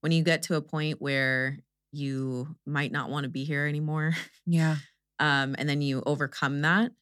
when you get to a point where you might not want to be here anymore, Yeah. um, and then you overcome that,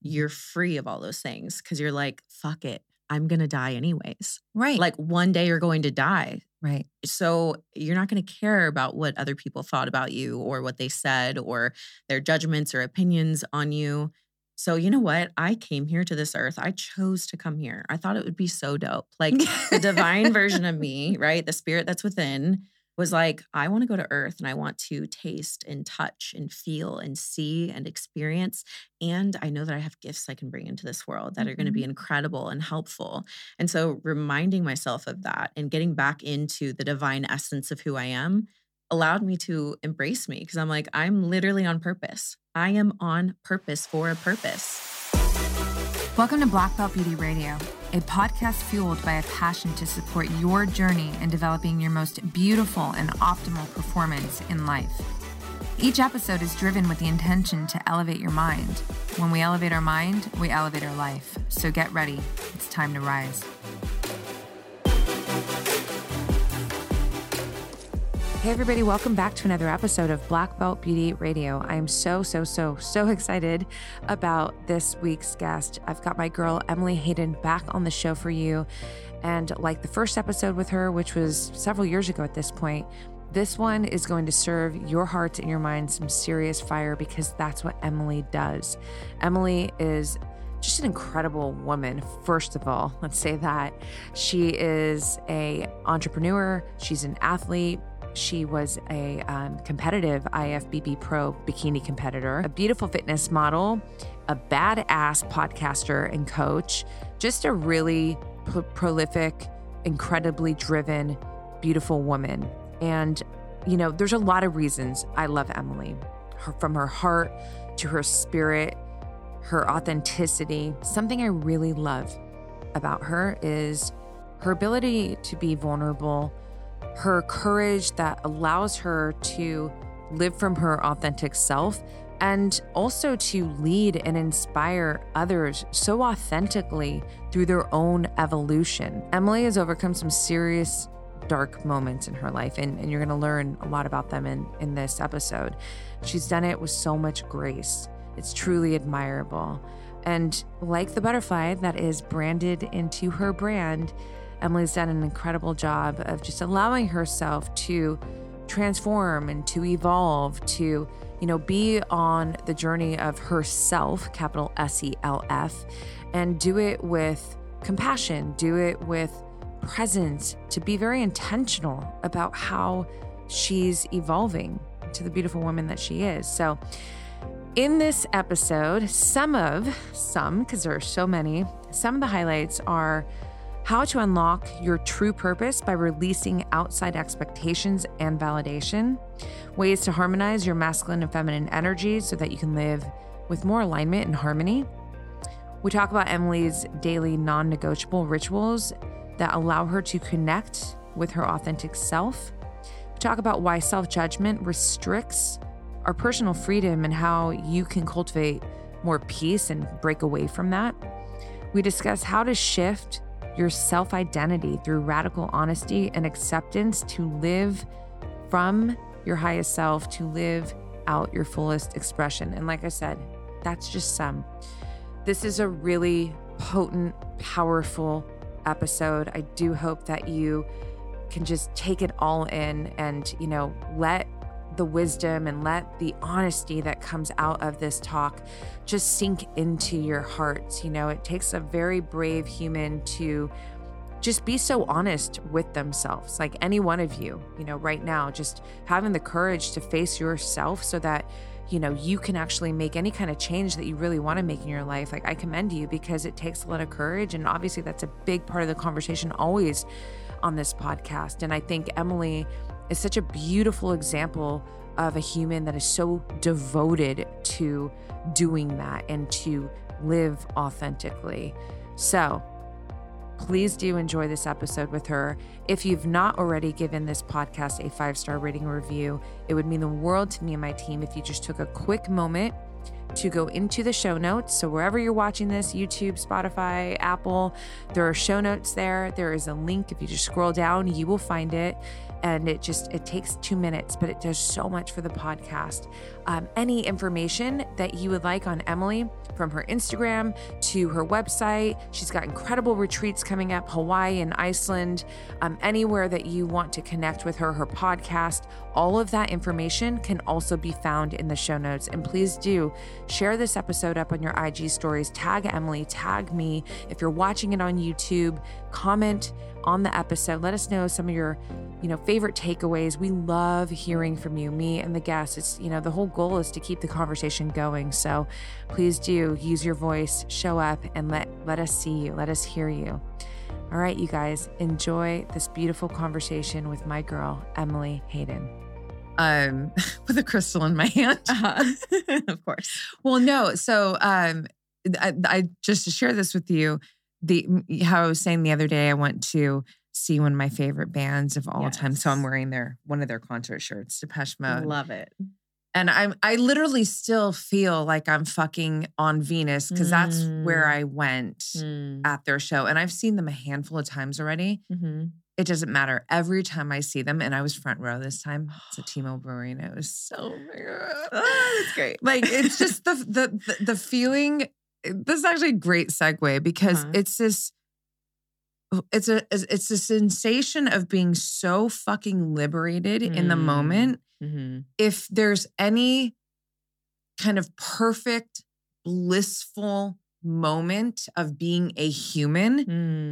you're free of all those things because you're like, fuck it. I'm going to die anyways. Right. Like one day you're going to die. right. So you're not going to care about what other people thought about you or what they said or their judgments or opinions on you. So you know what? I came here to this earth. I chose to come here. I thought it would be so dope. Like the divine version of me, right? The spirit that's within was like, I want to go to earth and I want to taste and touch and feel and see and experience. And I know that I have gifts I can bring into this world that are going to be mm-hmm. incredible and helpful. And so reminding myself of that and getting back into the divine essence of who I am allowed me to embrace me because I'm like, I'm literally on purpose. I am on purpose for a purpose. Welcome to Black Belt Beauty Radio, a podcast fueled by a passion to support your journey in developing your most beautiful and optimal performance in life. Each episode is driven with the intention to elevate your mind. When we elevate our mind, we elevate our life. So get ready. It's time to rise. Hey, everybody, welcome back to another episode of Black Belt Beauty Radio. I'm so, so, so, so excited about this week's guest. I've got my girl, Emily Hayden, back on the show for you. And like the first episode with her, which was several years ago at this point, this one is going to serve your hearts and your minds some serious fire because that's what Emily does. Emily is just an incredible woman first of all let's say that she is a entrepreneur she's an athlete she was a um, competitive IFBB Pro bikini competitor, a beautiful fitness model, a badass podcaster and coach, just a really pro- prolific, incredibly driven, beautiful woman. And, you know, there's a lot of reasons I love Emily her, from her heart to her spirit, her authenticity. Something I really love about her is her ability to be vulnerable her courage that allows her to live from her authentic self and also to lead and inspire others so authentically through their own evolution. Emily has overcome some serious dark moments in her life, and, and you're going to learn a lot about them in, in this episode. She's done it with so much grace. It's truly admirable. And like the butterfly that is branded into her brand, Emily's done an incredible job of just allowing herself to transform and to evolve, to, you know, be on the journey of herself, capital S E L F, and do it with compassion, do it with presence, to be very intentional about how she's evolving to the beautiful woman that she is. So, in this episode, some of, some, because there are so many, some of the highlights are how to unlock your true purpose by releasing outside expectations and validation, ways to harmonize your masculine and feminine energies so that you can live with more alignment and harmony. We talk about Emily's daily non negotiable rituals that allow her to connect with her authentic self. We talk about why self judgment restricts our personal freedom and how you can cultivate more peace and break away from that. We discuss how to shift your self identity through radical honesty and acceptance to live from your highest self, to live out your fullest expression. And like I said, that's just some. This is a really potent, powerful episode. I do hope that you can just take it all in and, you know, let the wisdom and let the honesty that comes out of this talk just sink into your hearts. You know, it takes a very brave human to just be so honest with themselves, like any one of you, you know, right now, just having the courage to face yourself so that, you know, you can actually make any kind of change that you really want to make in your life. Like, I commend you because it takes a lot of courage. And obviously, that's a big part of the conversation always on this podcast. And I think Emily is such a beautiful example of a human that is so devoted to doing that and to live authentically. So, please do enjoy this episode with her. If you've not already given this podcast a five star rating review, it would mean the world to me and my team if you just took a quick moment to go into the show notes. So, wherever you're watching this YouTube, Spotify, Apple there are show notes there. There is a link. If you just scroll down, you will find it. And it just it takes two minutes, but it does so much for the podcast. Um, any information that you would like on Emily, from her Instagram to her website, she's got incredible retreats coming up, Hawaii and Iceland, um, anywhere that you want to connect with her, her podcast. All of that information can also be found in the show notes. And please do share this episode up on your IG stories. Tag Emily, tag me. If you're watching it on YouTube, comment on the episode. Let us know some of your, you know, favorite takeaways. We love hearing from you, me and the guests. It's, you know, the whole goal is to keep the conversation going. So please do use your voice, show up and let let us see you. Let us hear you. All right, you guys, enjoy this beautiful conversation with my girl, Emily Hayden. Um, with a crystal in my hand. Uh-huh. of course. Well, no. So, um, I, I just to share this with you, the how I was saying the other day, I went to see one of my favorite bands of all time. So I'm wearing their one of their concert shirts, Depeche Mode, Love it. and I'm I literally still feel like I'm fucking on Venus because that's where Mm. I went Mm. at their show, and I've seen them a handful of times already. Mhm. It doesn't matter. Every time I see them, and I was front row this time. It's a T-Mobile Brewery, and it was so Oh, my god, that's great. like it's just the the the, feeling. This is actually a great segue because Uh-huh. it's this. It's a it's a sensation of being so fucking liberated in the Mm. moment. Mhm. If there's any kind of perfect, blissful moment of being a human,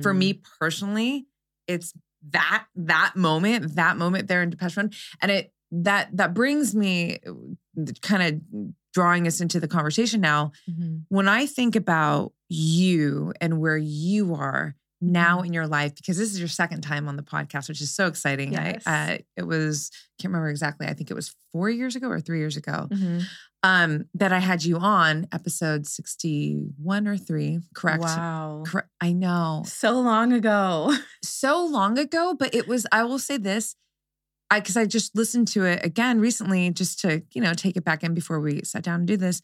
for Mm. me personally, it's that that moment, that moment there in Depeche Mode, and it that that brings me kind of drawing us into the conversation now. Mhm. When I think about you and where you are now Mhm. in your life, because this is your second time on the podcast, which is so exciting. Yes. I, uh, it was I can't remember exactly. I think it was four years ago or three years ago Mhm. Um, that I had you on episode sixty one or three. Correct. Wow. Correct. I know So long ago. so long ago, but it was, I will say this, I because I just listened to it again recently just to, you know, take it back in before we sat down and do this.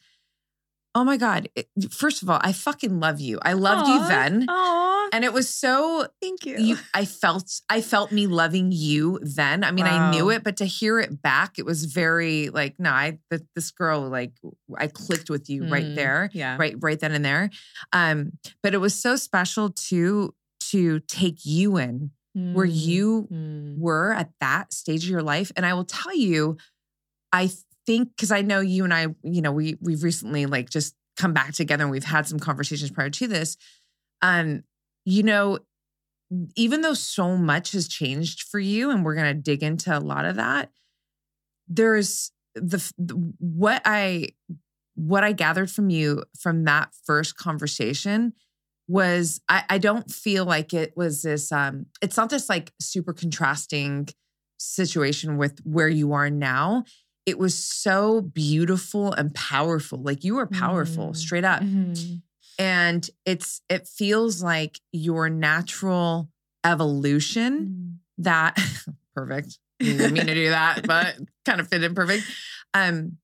Oh my God. It- first of all, I fucking love you. I loved you then. Aw. And it was so Thank you. you I felt I felt me loving you then. I mean, I knew it, but to hear it back, it was very like, no, I th- this girl, like I clicked with you right Mm, there Yeah. right right then and there um but it was so special to to take you in where Mm, you mm. were at that stage of your life and i will tell you i think because i know you and i you know we we've recently like just come back together and we've had some conversations prior to this um you know even though so much has changed for you and we're going to dig into a lot of that there's the, the what i what i gathered from you from that first conversation was I, I don't feel like it was this um it's not this like super contrasting situation with where you are now it was so beautiful and powerful like you were powerful Mm. straight up Mhm. And it's it feels like your natural evolution Mm. that perfect didn't mean to do that but kind of fit in perfect um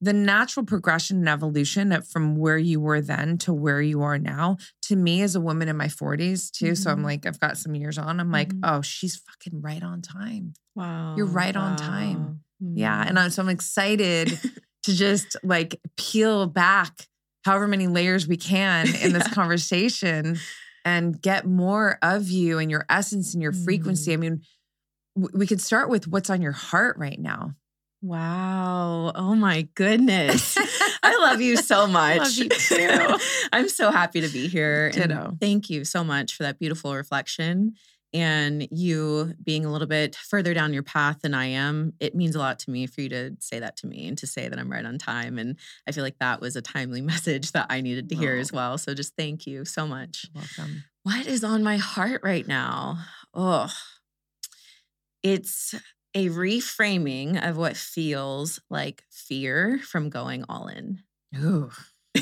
the natural progression and evolution from where you were then to where you are now to me as a woman in my 40s too so i'm Mhm. like i've got some years on i'm like Mhm. oh she's fucking right on time Wow. You're right on time. wow. yeah and I'm, so i'm excited to just like peel back however many layers we can in this conversation and get more of you and your essence and your frequency. Mm-hmm. I mean, w- we could start with what's on your heart right now. Wow. Oh my goodness. I love you so much. Love you too. I'm so happy to be here. and thank you so much for that beautiful reflection and you being a little bit further down your path than I am. It means a lot to me for you to say that to me and to say that I'm right on time. And I feel like that was a timely message that I needed to hear as Oh. well. So just thank you so much. Welcome. What is on my heart right now? Oh, it's a reframing of what feels like fear from going all in. Ooh,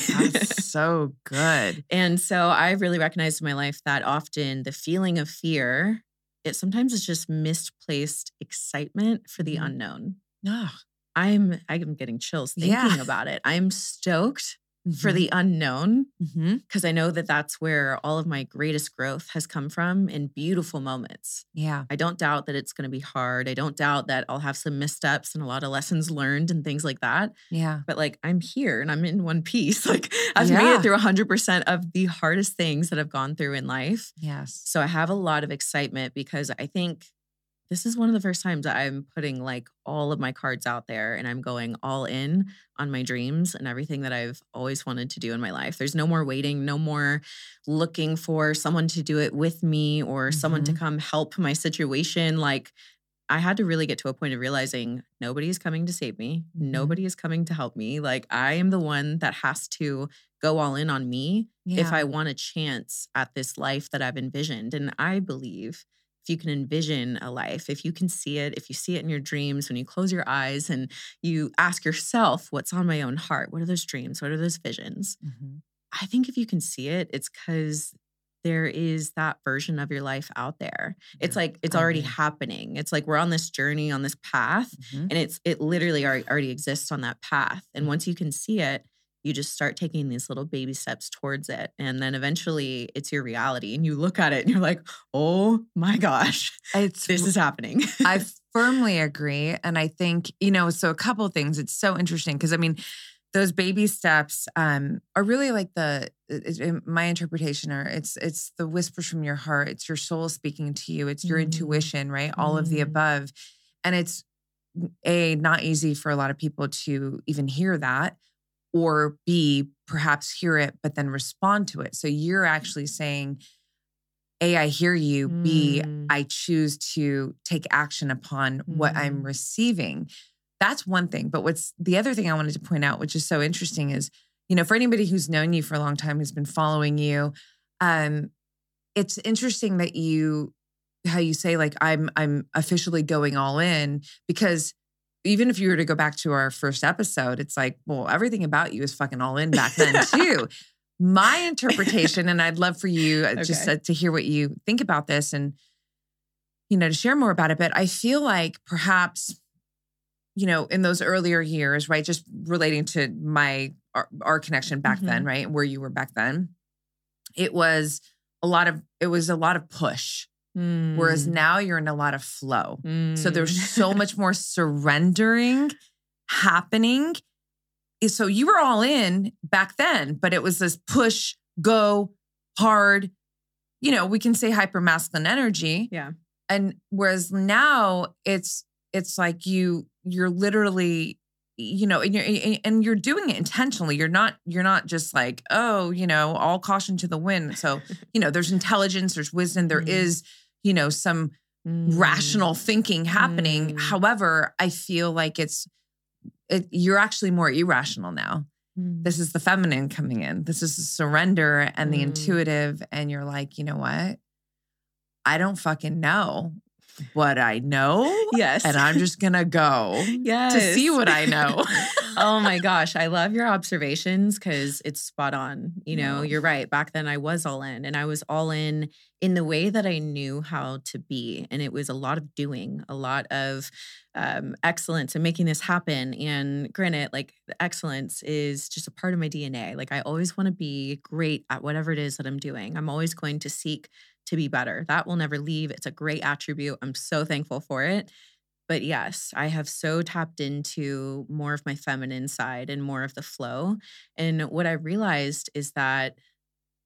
that's so good. And so I really recognized in my life that often the feeling of fear, it sometimes is just misplaced excitement for the Mhm. unknown. No. I'm I'm getting chills thinking Yeah. about it. I'm stoked for the unknown Mm-hmm. because I know that that's where all of my greatest growth has come from in beautiful moments. Yeah. I don't doubt that it's going to be hard. I don't doubt that I'll have some missteps and a lot of lessons learned and things like that. Yeah. But like I'm here and I'm in one piece. Like I've made it through 100% of the hardest things that I've gone through in life. Yes. So I have a lot of excitement because I think this is one of the first times that I'm putting like all of my cards out there and I'm going all in on my dreams and everything that I've always wanted to do in my life. There's no more waiting, no more looking for someone to do it with me or someone to Mhm. come help my situation. Like I had to really get to a point of realizing nobody's coming to save me. Mhm. Nobody is coming to help me. Like I am the one that has to go all in on me Yeah. if I want a chance at this life that I've envisioned. And I believe you can envision a life, if you can see it, if you see it in your dreams, when you close your eyes and you ask yourself, what's on my own heart? What are those dreams? What are those visions? Mhm. I think if you can see it, it's because there is that version of your life out there. It's like it's already happening. It's like we're on this journey, on this path, Mhm. and it's it literally already, already exists on that path. And once you can see it, you just start taking these little baby steps towards it. And then eventually it's your reality. And you look at it and you're like, oh my gosh, It's this is happening. I firmly agree. And I think, you know, so a couple of things. It's so interesting because I mean, those baby steps um, are really like the in my interpretation are it's it's the whispers from your heart it's your soul speaking to you it's your Mm. intuition right all of the Mm. above and it's a not easy for a lot of people to even hear that or b perhaps hear it but then respond to it so you're actually saying a i hear you b Mm. i choose to take action upon what i'm Mm. receiving that's one thing but what's the other thing i wanted to point out which is so interesting is you know for anybody who's known you for a long time who's been following you um it's interesting that you how you say like i'm i'm officially going all in because even if you were to go back to our first episode it's like well everything about you is fucking all in back then too my interpretation and i'd love for you uh, just Okay. uh, to hear what you think about this and you know to share more about it but i feel like perhaps you know in those earlier years right just relating to my our, our connection back then right where you were back then it was a lot of it was a lot of push whereas Mm. now you're in a lot of flow so there's Mm. so much more surrendering happening. So you were all in back then, but it was this push, go hard, you know, we can say hyper masculine energy. Yeah. And whereas now it's it's like you you're literally you know and you're and you're doing it intentionally you're not you're not just like oh you know all caution to the wind so you know there's intelligence there's wisdom There Mhm. is you know some Mm. rational thinking happening. Mm. However, I feel like it's it, you're actually more irrational now. Mm. This is the feminine coming in. This is the surrender and the Mm. intuitive. And you're like, you know what? I don't fucking know, but I know. yes. And I'm just gonna go yes. to see what I know. oh my gosh, I love your observations because it's spot on. You know, Yeah. you're right. Back then, I was all in, and I was all in in the way that I knew how to be. And it was a lot of doing, a lot of um, excellence and making this happen. And granted, like excellence is just a part of my DNA. Like I always want to be great at whatever it is that I'm doing. I'm always going to seek to be better. That will never leave. It's a great attribute. I'm so thankful for it. But yes, I have so tapped into more of my feminine side and more of the flow. And what I realized is that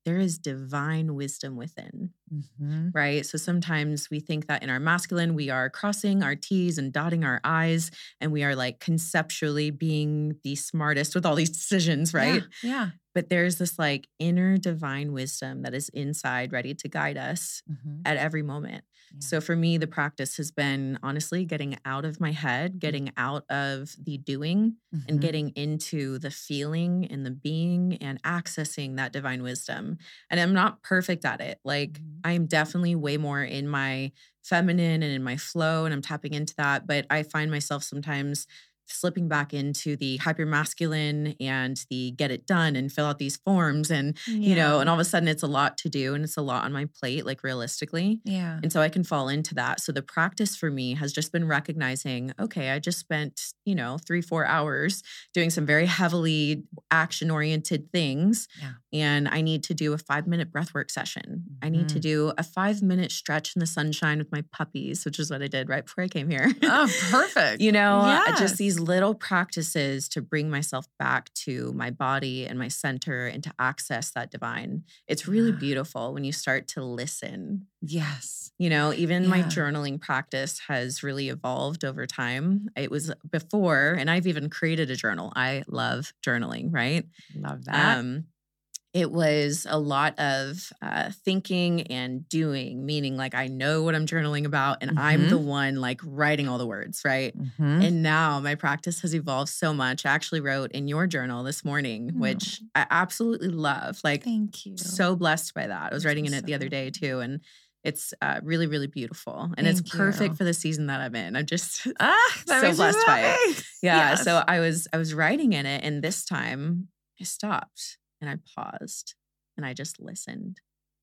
there is divine wisdom within, Mhm. right? So sometimes we think that in our masculine, we are crossing our T's and dotting our I's, and we are like conceptually being the smartest with all these decisions, right? Yeah. yeah. But there's this like inner divine wisdom that is inside, ready to guide us Mhm. at every moment. Yeah. So for me, the practice has been honestly getting out of my head, getting out of the doing, and Mhm. getting into the feeling and the being and accessing that divine wisdom. And I'm not perfect at it. Like Mhm. I'm definitely way more in my feminine and in my flow, and I'm tapping into that. But I find myself sometimes slipping back into the hyper masculine and the get it done and fill out these forms and you know and all of a sudden it's a lot to do and it's a lot on my plate like realistically yeah. and so I can fall into that. So the practice for me has just been recognizing, okay, I just spent, you know, three, four hours doing some very heavily action oriented things. Yeah. And I need to do a five minute breathwork session. I need to Mhm. do a five minute stretch in the sunshine with my puppies, which is what I did right before I came here. Oh, perfect. you know, Yes. just these little practices to bring myself back to my body and my center and to access that divine. It's really Yeah. beautiful when you start to listen Yes. you know, even my journaling practice has really evolved over time. It was before, and I've even created a journal. I love journaling, right? Love that. Um, it was a lot of uh, thinking and doing, meaning like I know what I'm journaling about, and I'm the one like writing all the words, right? Mhm. And now my practice has evolved so much. I actually wrote in your journal this morning, which I absolutely love. Like, Thank you. so blessed by that. I was writing in it the other day too, and it's uh, really, really beautiful, and it's perfect you. for the season that I'm in. I'm just ah, so blessed by it. yeah. Yes. So I was I was writing in it, and this time I stopped and I paused and I just listened.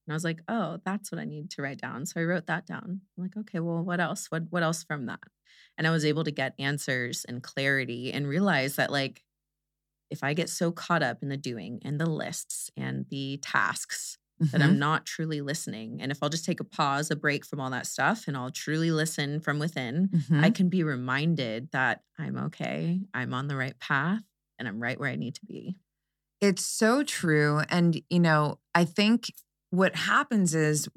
And I was like, oh, that's what I need to write down. So I wrote that down. I'm like, okay, well, what else? What what else from that? And I was able to get answers and clarity and realize that like if I get so caught up in the doing and the lists and the tasks that Mhm. I'm not truly listening. And if I'll just take a pause, a break from all that stuff, and I'll truly listen from within, I Mhm. can be reminded that I'm okay, I'm on the right path, and I'm right where I need to be. It's so true. And, you know, I think what happens is,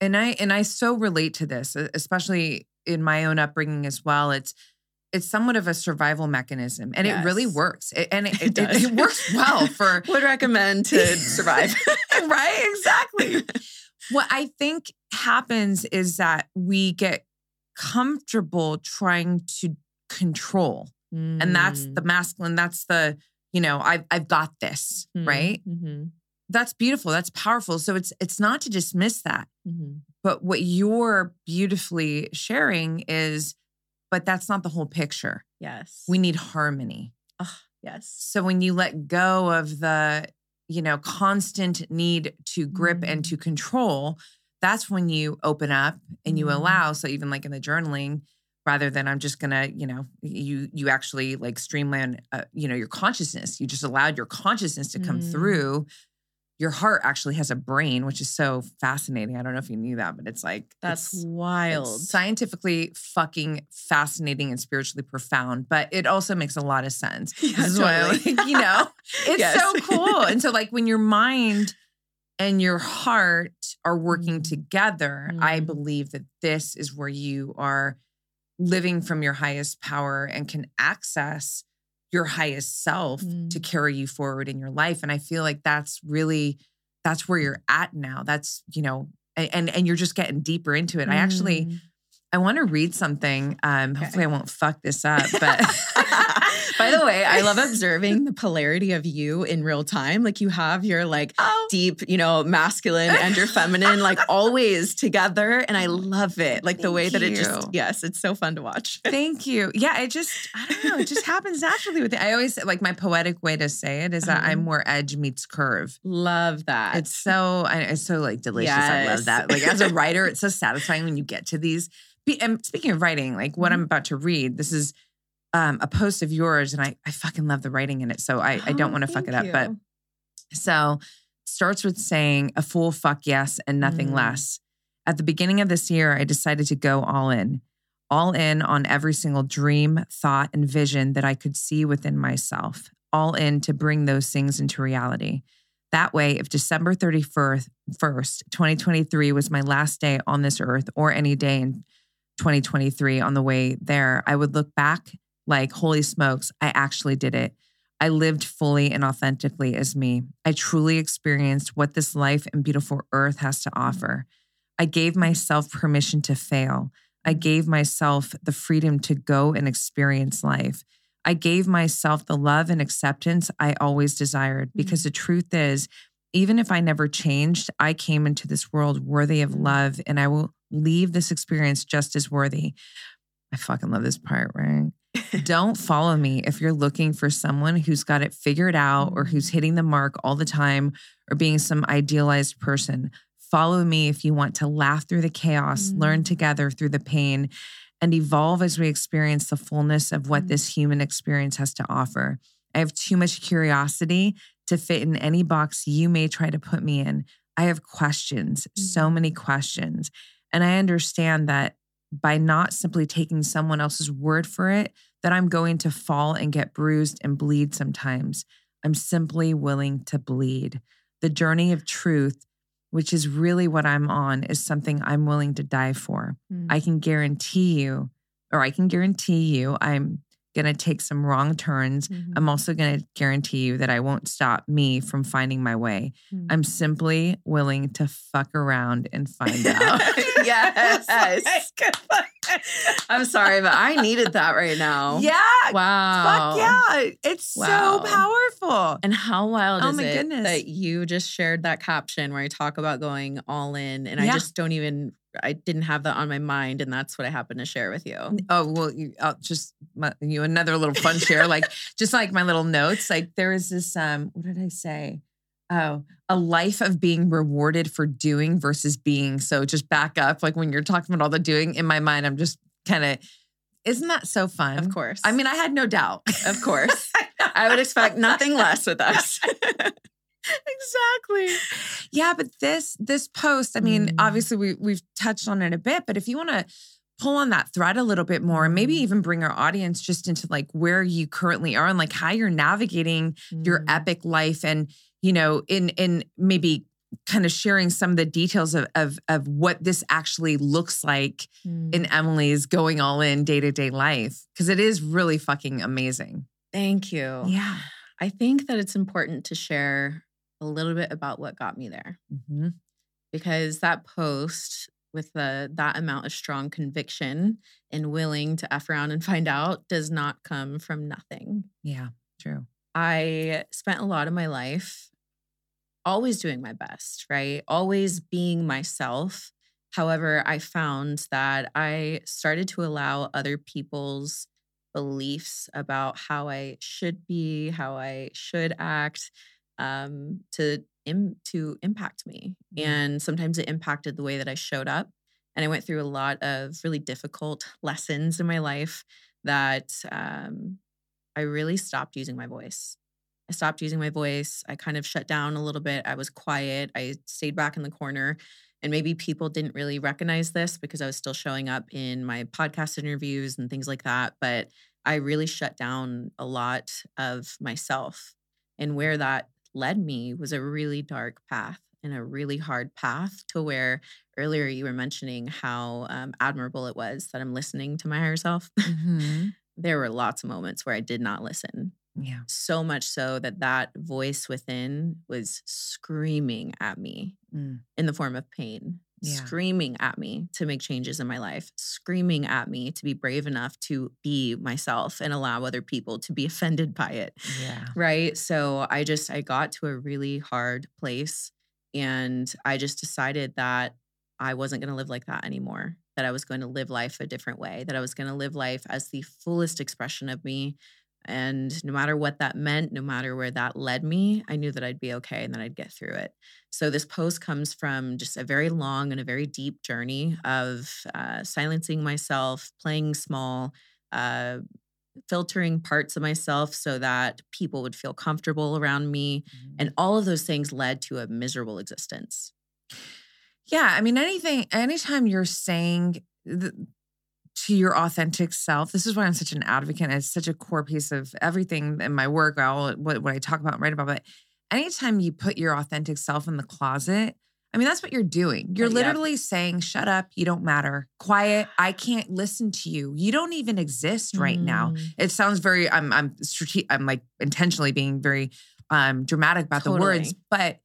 and I and I so relate to this, especially in my own upbringing as well. It's it's somewhat of a survival mechanism. And it really works. It, and it, It it, it, does. it works well for Would recommend to survive. right? Exactly. what I think happens is that we get comfortable trying to control. And that's the mm. masculine, that's the, you know, I've I've got this, Mm, right? mhm, That's beautiful. That's powerful. So it's it's not to dismiss that. mhm. But what you're beautifully sharing is, but that's not the whole picture. Yes. We need harmony. Ah, yes. So when you let go of the, you know, constant need to grip and Mm. to control, that's when you open up and you Mm. allow. So even like in the journaling, rather than I'm just gonna, you know, you you actually like streamline, uh, you know, your consciousness. You just allowed your consciousness to come Mm. through. Your heart actually has a brain, which is so fascinating. I don't know if you knew that, but it's like That's it's- wild. it's scientifically fucking fascinating and spiritually profound, but it also makes a lot of sense. Yeah, this is why, like, you know, it's Yes. so cool. And so, like, when your mind and your heart are working Mm. together, I Mm. believe that this is where you are living from your highest power and can access your highest self to Mm. carry you forward in your life. And I feel like that's really that's where you're at now. That's, you know, and and you're just getting deeper into it. I actually Mm. I want to read something. Um, Okay. hopefully I won't fuck this up, but By the way, I love observing the polarity of you in real time. Like you have your like oh, deep, you know, masculine and your feminine like always together and I love it. Like the Thank way that it just yes, it's so fun to watch. thank you. Yeah, it just I don't know. It just happens naturally with it. I always like my poetic way to say it is that Uh-huh. I'm more edge meets curve. Love that. It's so I- it's so like delicious. I love that. Like as a writer, it's so satisfying when you get to these. And speaking of writing, like what I'm about to read, this is um, a post of yours, and I I fucking love the writing in it. So I I don't Oh, want to fuck it up, thank but. So starts with saying a full fuck yes and nothing Mm. less. At the beginning of this year, I decided to go all in, all in on every single dream, thought, and vision that I could see within myself, all in to bring those things into reality. That way, if December 31st, 1st, 2023 was my last day on this earth or any day in 2023 on the way there, I would look back like, holy smokes, I actually did it. I lived fully and authentically as me. I truly experienced what this life and beautiful earth has to offer. I gave myself permission to fail. I gave myself the freedom to go and experience life. I gave myself the love and acceptance I always desired because the truth is, even if I never changed, I came into this world worthy of Mm. love and I will leave this experience just as worthy. I fucking love this part, right? don't follow me if you're looking for someone who's got it figured out or who's hitting the mark all the time or being some idealized person. Follow me if you want to laugh through the chaos, learn Mm. together through the pain, and evolve as we experience the fullness of what Mm. this human experience has to offer. I have too much curiosity to fit in any box you may try to put me in. I have questions, so Mm. many questions. And I understand that by not simply taking someone else's word for it, that I'm going to fall and get bruised and bleed sometimes. I'm simply willing to bleed. The journey of truth, which is really what I'm on, is something I'm willing to die for. Mm. I can guarantee you, or I can guarantee you, I'm going to take some wrong turns. Mhm. I'm also going to guarantee you that I won't stop me from finding my way. Mm. I'm simply willing to fuck around and find out. yes. I'm sorry, but I needed that right now. Yeah. Wow. Fuck yeah. It's Wow. so powerful. And how wild Oh is my it goodness. that you just shared that caption where I talk about going all in and I just don't even I didn't have that on my mind and that's what I happened to share with you. Oh well, you, uh, just my, you another little fun share, like just like my little notes. Like there was this um, what did I say? Oh, a life of being rewarded for doing versus being. So just back up, like when you're talking about all the doing. In my mind, I'm just kind of, isn't that so fun? Of course. I mean, I had no doubt. of course. I would expect nothing less with us. exactly. Yeah, but this this post, I mean, Mm. obviously we we've touched on it a bit, but if you want to pull on that thread a little bit more and maybe Mm. even bring our audience just into like where you currently are and like how you're navigating your Mm. epic life and you know in in maybe kind of sharing some of the details of of of what this actually looks like Mm. in Emily's going all in day-to-day life because it is really fucking amazing. Thank you. Yeah. I think that it's important to share a little bit about what got me there Mhm. because that post with the that amount of strong conviction and willing to f around and find out does not come from nothing. Yeah, true. I spent a lot of my life always doing my best, right? Always being myself. However, I found that I started to allow other people's beliefs about how I should be, how I should act, um, to Im- to impact me. Mm. And sometimes it impacted the way that I showed up. And I went through a lot of really difficult lessons in my life that um, I really stopped using my voice. I stopped using my voice. I kind of shut down a little bit. I was quiet. I stayed back in the corner. And maybe people didn't really recognize this because I was still showing up in my podcast interviews and things like that. But I really shut down a lot of myself. And where that led me was a really dark path and a really hard path to where earlier you were mentioning how um, admirable it was that I'm listening to my higher self. Mhm. there were lots of moments where I did not listen Yeah. so much so that that voice within was screaming at me Mm. in the form of pain Yeah. screaming at me to make changes in my life screaming at me to be brave enough to be myself and allow other people to be offended by it Yeah. right so i just i got to a really hard place and i just decided that i wasn't going to live like that anymore that i was going to live life a different way that i was going to live life as the fullest expression of me and no matter what that meant no matter where that led me i knew that i'd be okay and that i'd get through it so this post comes from just a very long and a very deep journey of uh, silencing myself playing small uh, filtering parts of myself so that people would feel comfortable around me. And all of those things led to a miserable existence. Yeah, I mean, anything, anytime you're saying th- to your authentic self, this is why I'm such an advocate. It's such a core piece of everything in my work, all what, what I talk about and write about. But anytime you put your authentic self in the closet, I mean, that's what you're doing. You're literally saying, shut up, you don't matter. Quiet, I can't listen to you. You don't even exist right now. Mm, It sounds very, I'm, I'm, strate- I'm like intentionally being very um, dramatic about the words, but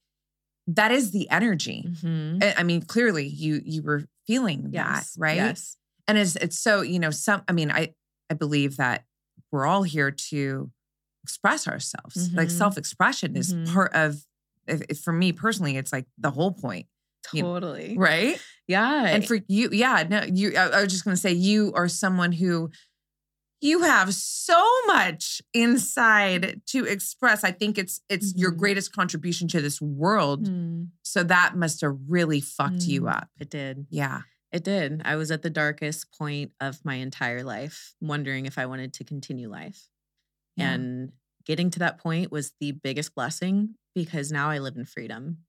that is the energy. mhm. I I mean, clearly you you were feeling Yes. that, right? Yes. And it's it's so, you know, some I mean, I I believe that we're all here to express ourselves. Like Mhm. self-expression is Mhm. part of if, if for me personally, it's like the whole point, You- Totally. right? Yeah. And for you, yeah, no, you I, I was just gonna say you are someone who you have so much inside to express. I think it's it's your Mhm. greatest contribution to this world. Mm, So that must have really fucked you Mm. up. it did. Yeah. It did. I was at the darkest point of my entire life, wondering if I wanted to continue life. Yeah. And getting to that point was the biggest blessing because now I live in freedom.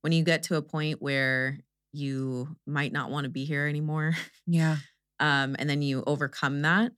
When you get to a point where you might not want to be here anymore, Yeah. um, and then you overcome that,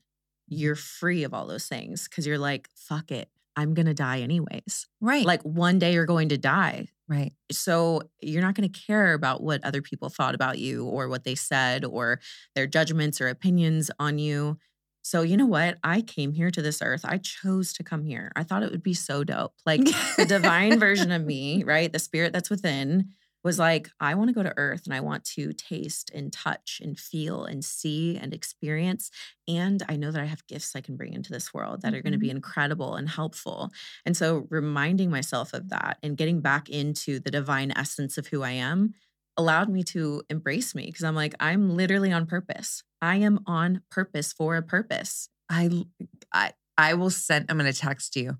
you're free of all those things because you're like, fuck it. I'm going to die anyways. Right. Like one day you're going to die. right. So you're not going to care about what other people thought about you or what they said or their judgments or opinions on you. So you know what? I came here to this earth. I chose to come here. I thought it would be so dope. Like the divine version of me, right? The spirit that's within was like, I want to go to earth and I want to taste and touch and feel and see and experience. And I know that I have gifts I can bring into this world that are going to be mm-hmm. incredible and helpful. And so reminding myself of that and getting back into the divine essence of who I am allowed me to embrace me because I'm like, I'm literally on purpose. I am on purpose for a purpose. I I I will send I'm gonna text you.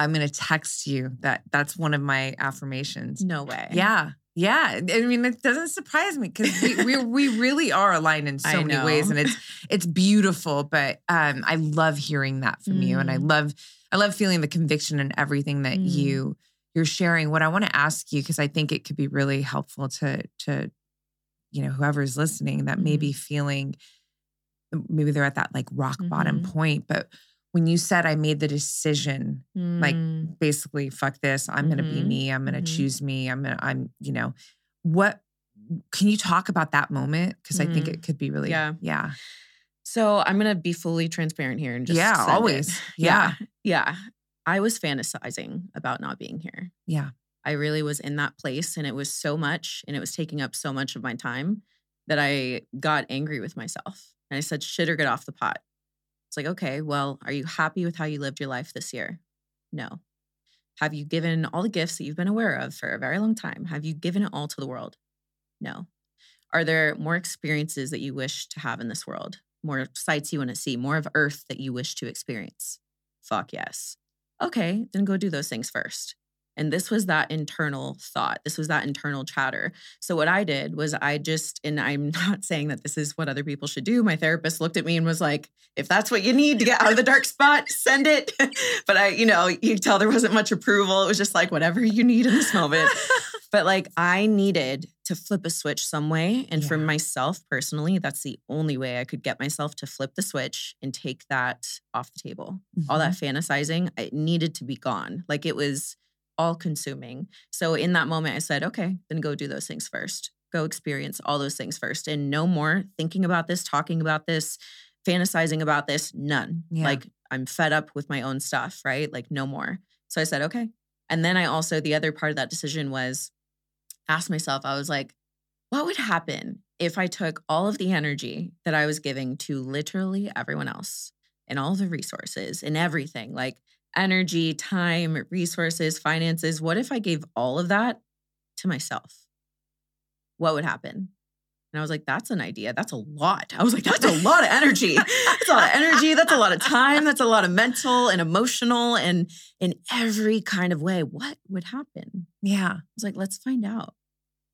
I'm gonna text you that that's one of my affirmations. No way. Yeah. Yeah. I mean, it doesn't surprise me because we, we we really are aligned in so many ways. And it's it's beautiful. But um I love hearing that from you. And I Mm. love I love feeling the conviction and everything that Mm. you you're sharing. What I want to ask you, because I think it could be really helpful to to, you know, whoever's listening that may Mm-hmm. be feeling maybe they're at that like rock bottom Mhm. point. But when you said I made the decision like Mm. basically fuck this i'm gonna be Mhm, me i'm gonna mhm. choose me i'm gonna i'm you know what can you talk about that moment because i think Mm, it could be really yeah. yeah So I'm gonna be fully transparent here and just Yeah, always. yeah, yeah. I was fantasizing about not being here. yeah I really was in that place, and it was so much, and it was taking up so much of my time that I got angry with myself, and I said, "Shit or get off the pot." It's like, okay, well, are you happy with how you lived your life this year? No. Have you given all the gifts that you've been aware of for a very long time? Have you given it all to the world? No. Are there more experiences that you wish to have in this world? More sights you want to see? More of Earth that you wish to experience? Fuck yes. Okay, then go do those things first. And this was that internal thought. This was that internal chatter. So, what I did was I just, and I'm not saying that this is what other people should do. My therapist looked at me and was like, if that's what you need to get out of the dark spot, send it. but I, you know, you tell there wasn't much approval. It was just like, whatever you need in this moment. but like, I needed to flip a switch some way. And for myself personally, that's the only way I could get myself to flip the switch and take that off the table all that Mm-hmm. fantasizing it needed to be gone like it was all consuming so in that moment i said okay then go do those things first. Go experience all those things first and no more thinking about this talking about this fantasizing about this none. Yeah. like i'm fed up with my own stuff right? Like no more. So i said okay. And then i also the other part of that decision was ask myself i was like what would happen if i took all of the energy that i was giving to literally everyone else and all the resources and everything? Like energy, time, resources, finances. What if I gave all of that to myself? What would happen? And I was like, that's an idea. That's a lot. I was like, that's a lot of energy. That's a lot of energy. That's a lot of time. That's a lot of mental and emotional and in every kind of way. What would happen? yeah I was like, let's find out.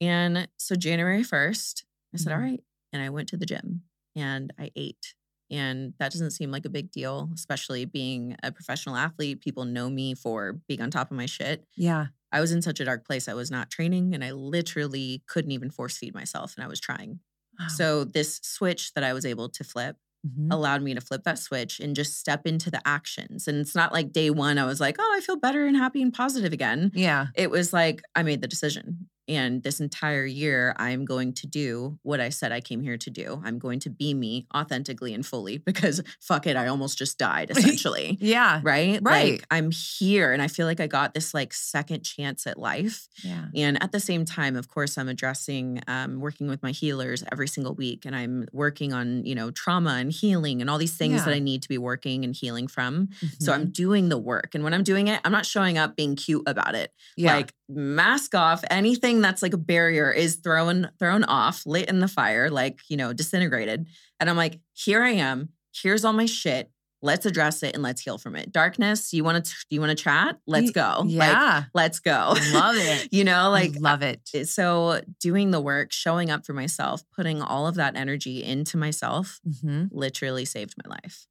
And so January 1st, I said, all Mhm. right. And I went to the gym and I ate. And that doesn't seem like a big deal, especially being a professional athlete. People know me for being on top of my shit. yeah I was in such a dark place. I was not training and I literally couldn't even force feed myself. And I was trying. Wow. So, this switch that I was able to flip Mhm. allowed me to flip that switch and just step into the actions. And it's not like day one, I was like, oh, I feel better and happy and positive again yeah it was like I made the decision. And this entire year, I'm going to do what I said I came here to do. I'm going to be me authentically and fully because fuck it, I almost just died essentially. yeah right? Right. Like I'm here and I feel like I got this like second chance at life. yeah And at the same time, of course, I'm addressing, um, working with my healers every single week, and I'm working on, you know, trauma and healing and all these things that I need to be working and healing from. So Mhm. I'm doing the work, and when I'm doing it, I'm not showing up being cute about it. yeah Like mask off, anything that's like a barrier is thrown thrown off, lit in the fire, like you know, disintegrated. And I'm like, here I am. Here's all my shit. let's address it and let's heal from it. Darkness, you want to you want to chat? Let's go. Like, Yeah. let's go. Love it. you know, like I love it. it- so doing the work, showing up for myself, putting all of that energy into myself Mhm. literally saved my life.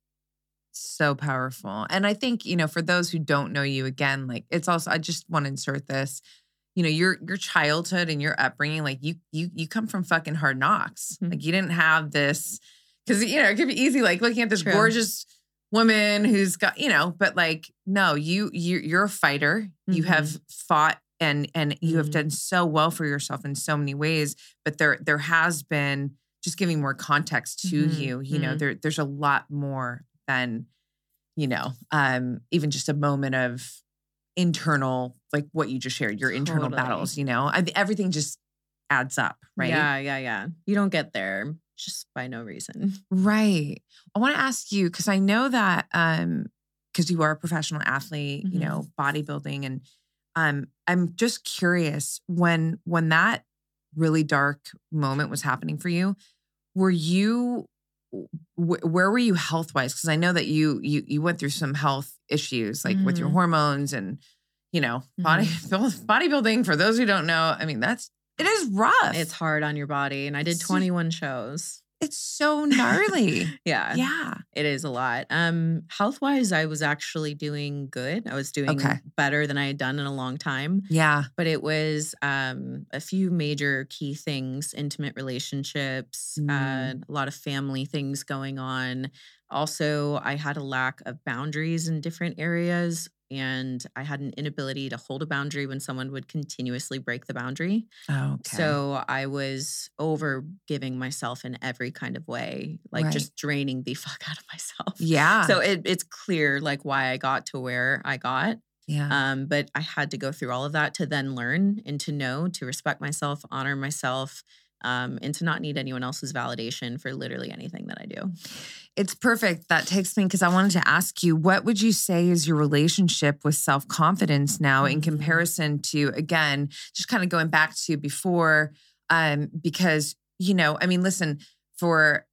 So powerful. And I think, you know, for those who don't know you again, like it's also I just want to insert this. You know, your your childhood and your upbringing, like you you you come from fucking hard knocks. Mhm. Like you didn't have this cuz you know, it could be easy like looking at this True. gorgeous woman who's got, you know, but like no, you you you're a fighter. You Mhm. have fought and and you have Mhm. done so well for yourself in so many ways, but there there has been just giving more context to Mhm. you, you know, Mhm. there there's a lot more than you know, um, even just a moment of internal, like what you just shared, your internal Totally. battles, you know, I, everything just adds up, right? Yeah, yeah, yeah. You don't get there just by no reason. Right. I want to ask you, because I know that, um, because you are a professional athlete, you Mhm. know, bodybuilding, and um, I'm just curious when when that really dark moment was happening for you, were you wh- where were you health wise? Because I know that you you you went through some health issues, like with your Mhm. hormones and you know body bodybuilding. For those who don't know, I mean that's it is rough. It's hard on your body. And I did 21 shows. It's so gnarly. Yeah. yeah. It is a lot. Um, health wise, I was actually doing good. I was doing Okay. better than I had done in a long time. Yeah. But it was um, a few major key things intimate relationships, Mm. uh, a lot of family things going on. Also, I had a lack of boundaries in different areas. And I had an inability to hold a boundary when someone would continuously break the boundary. Oh, okay. So I was over giving myself in every kind of way, like Right. just draining the fuck out of myself. yeah. So it, it's clear like why I got to where I got. yeah. Um, but I had to go through all of that to then learn and to know to respect myself, honor myself, um, and to not need anyone else's validation for literally anything that I do. It's perfect. That takes me because I wanted to ask you what would you say is your relationship with self confidence now in Mhm. comparison to, again, just kind of going back to before? Um, because, you know, I mean, listen, for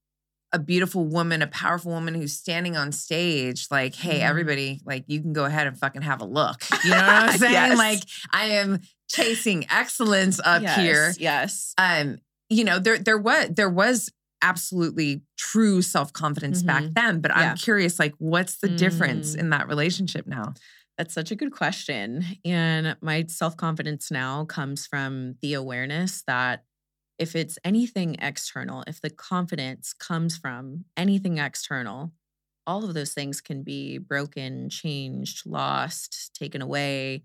a beautiful woman, a powerful woman who's standing on stage, like, hey, Mhm. everybody, like, you can go ahead and fucking have a look. You know what I'm saying? Yes. Like, I am chasing excellence up here Yes. um you know there there was there was absolutely true self-confidence back Mhm. then but Yeah. i'm curious like what's the difference Mm. in that relationship now That's such a good question. And my self confidence now comes from the awareness that if it's anything external, if the confidence comes from anything external, all of those things can be broken, changed, lost, taken away.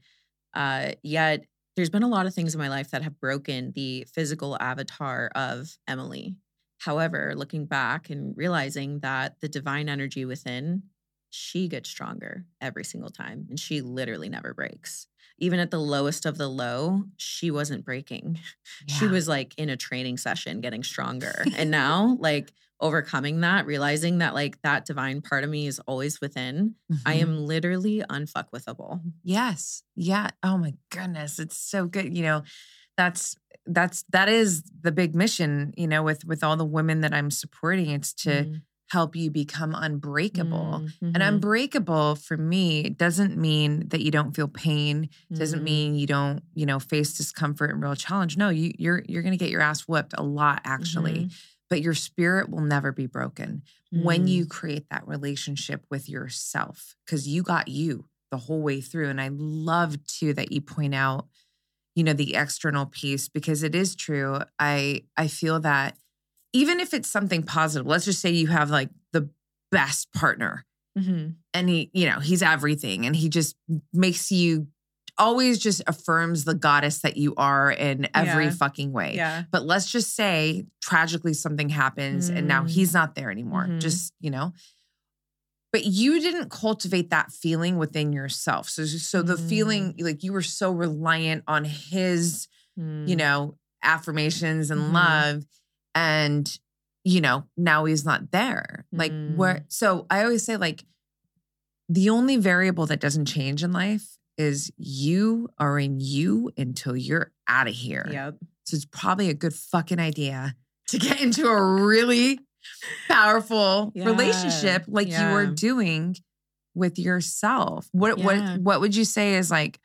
Uh, yet there's been a lot of things in my life that have broken the physical avatar of Emily. However, looking back and realizing that the divine energy within she gets stronger every single time and she literally never breaks. Even at the lowest of the low, she wasn't breaking. She was like in a training session getting stronger. and now, like overcoming that, realizing that like that divine part of me is always within, I Mhm. am literally unfuckwithable. yes. Yeah. Oh my goodness. It's so good you know that's that's that is the big mission you know with with all the women that i'm supporting it's to Mm, help you become unbreakable. Mm, and mhm, unbreakable for me doesn't mean that you don't feel pain doesn't mhm. mean you don't you know face discomfort and real challenge. No you you're you're going to get your ass whipped a lot actually. Mhm. But your spirit will never be broken when Mm. you create that relationship with yourself because you got you the whole way through and i love too that you point out you know the external piece because it is true i i feel that even if it's something positive let's just say you have like the best partner Mhm. and he you know he's everything and he just makes you always just affirms the goddess that you are in every Yeah. fucking way Yeah. but let's just say tragically something happens and now Mm. he's not there anymore Mhm. just you know but you didn't cultivate that feeling within yourself so so the Mm. feeling like you were so reliant on his you Mm. know affirmations and Mhm. love and you know now he's not there like where Mm. so i always say like the only variable that doesn't change in life is you are in you until you're out of here Yep. so it's probably a good fucking idea to get into a really powerful Yeah. relationship like you were Yeah. doing with yourself. What Yeah. what what would you say is like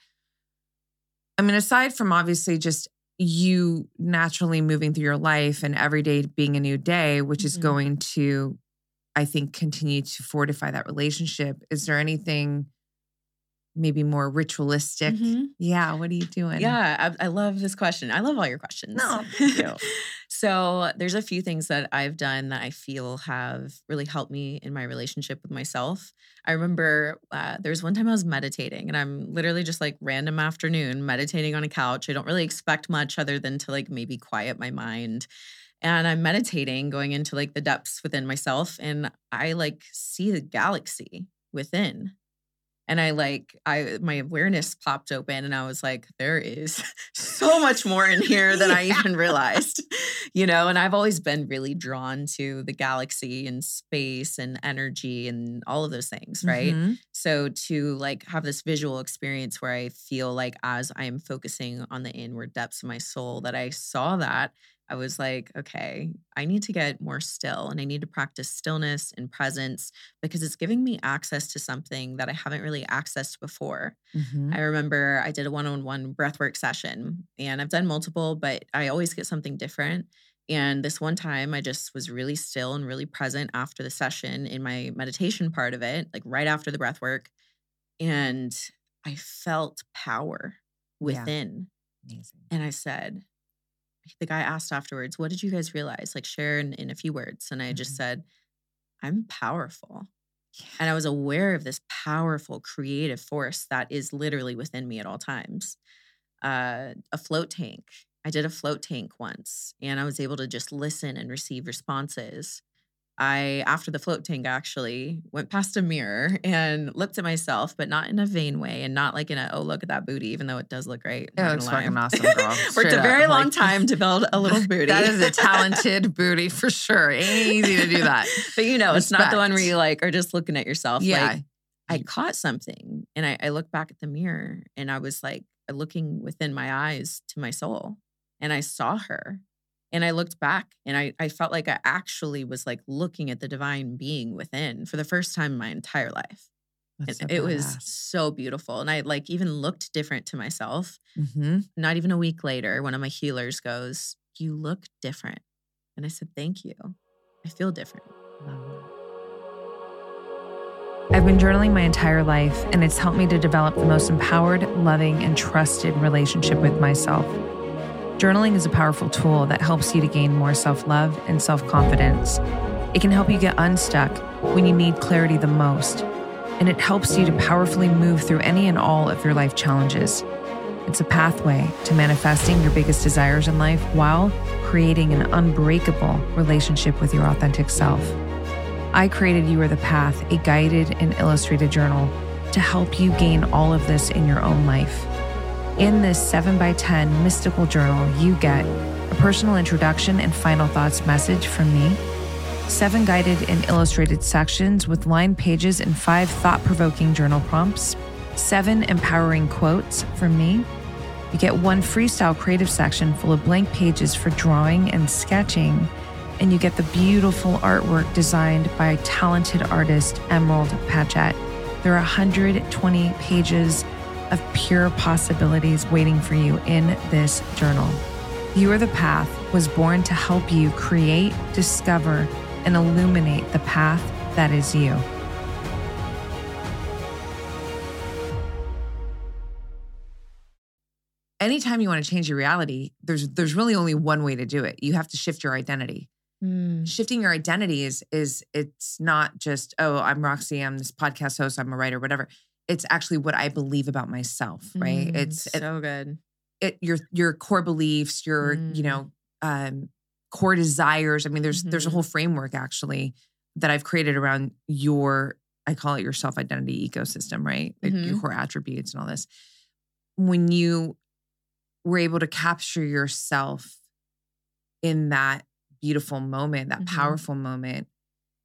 I mean aside from obviously just you naturally moving through your life and every day being a new day which is Mhm. going to I think continue to fortify that relationship. Is there anything maybe more ritualistic? Mhm. Yeah, what are you doing? Yeah, I, I love this question. I love all your questions. No, thank you. so there's a few things that I've done that I feel have really helped me in my relationship with myself. I remember uh, there was one time I was meditating, and I'm literally just like random afternoon meditating on a couch. I don't really expect much other than to like maybe quiet my mind. And I'm meditating, going into like the depths within myself, and I like see the galaxy within and i like i my awareness popped open and i was like there is so much more in here than i even realized you know and i've always been really drawn to the galaxy and space and energy and all of those things right Mhm. so to like have this visual experience where i feel like as i am focusing on the inward depths of my soul that i saw that I was like, okay, I need to get more still and I need to practice stillness and presence because it's giving me access to something that I haven't really accessed before. Mhm. I remember I did a one on one breathwork session and I've done multiple, but I always get something different. And this one time, I just was really still and really present after the session in my meditation part of it, like right after the breathwork. And I felt power within. Amazing. And I said, the guy asked afterwards, what did you guys realize? Like share in, in a few words. And I just Mhm. said, I'm powerful. And I was aware of this powerful creative force that is literally within me at all times. Uh, a float tank. I did a float tank once and I was able to just listen and receive responses. I, after the float tank, actually went past a mirror and looked at myself, but not in a vain way and not like in a, oh, look at that booty, even though it does look great. Oh, it looks fucking awesome, girl. Worked a up. very long Like- time to build a little booty. That is a talented booty for sure. Ain't easy to do that. but you know, it's not the one where you like are just looking at yourself. Yeah. Like, I mm. caught something and I, I looked back at the mirror and I was like looking within my eyes to my soul and I saw her and I looked back and I, I felt like I actually was like looking at the divine being within for the first time in my entire life. So it was so beautiful. And I like even looked different to myself. Mhm. Not even a week later, one of my healers goes, You look different. And I said, Thank you. I feel different. I've been journaling my entire life, and it's helped me to develop the most empowered, loving, and trusted relationship with myself. Journaling is a powerful tool that helps you to gain more self love and self confidence. It can help you get unstuck when you need clarity the most, and it helps you to powerfully move through any and all of your life challenges. It's a pathway to manifesting your biggest desires in life while creating an unbreakable relationship with your authentic self. I created You Are the Path, a guided and illustrated journal to help you gain all of this in your own life. In this 7x10 mystical journal, you get a personal introduction and final thoughts message from me, seven guided and illustrated sections with lined pages and five thought provoking journal prompts, seven empowering quotes from me. You get one freestyle creative section full of blank pages for drawing and sketching and you get the beautiful artwork designed by talented artist Emerald Patchett. There are 120 pages of pure possibilities waiting for you in this journal. You Are the Path was born to help you create, discover, and illuminate the path that is you. Anytime you want to change your reality, there's there's really only one way to do it. You have to shift your identity. Hmm. Shifting your identity is is it's not just oh I'm Roxy I'm this podcast host I'm a writer whatever. It's actually what I believe about myself, right? Mm, It's it, so good. it your your core beliefs, your Mm. you know um, core desires. I mean, there's there's a whole framework actually that I've created around your I call it your self identity ecosystem, right? Like your core attributes and all this. When you were able to capture yourself in that beautiful moment, that Mhm. powerful moment,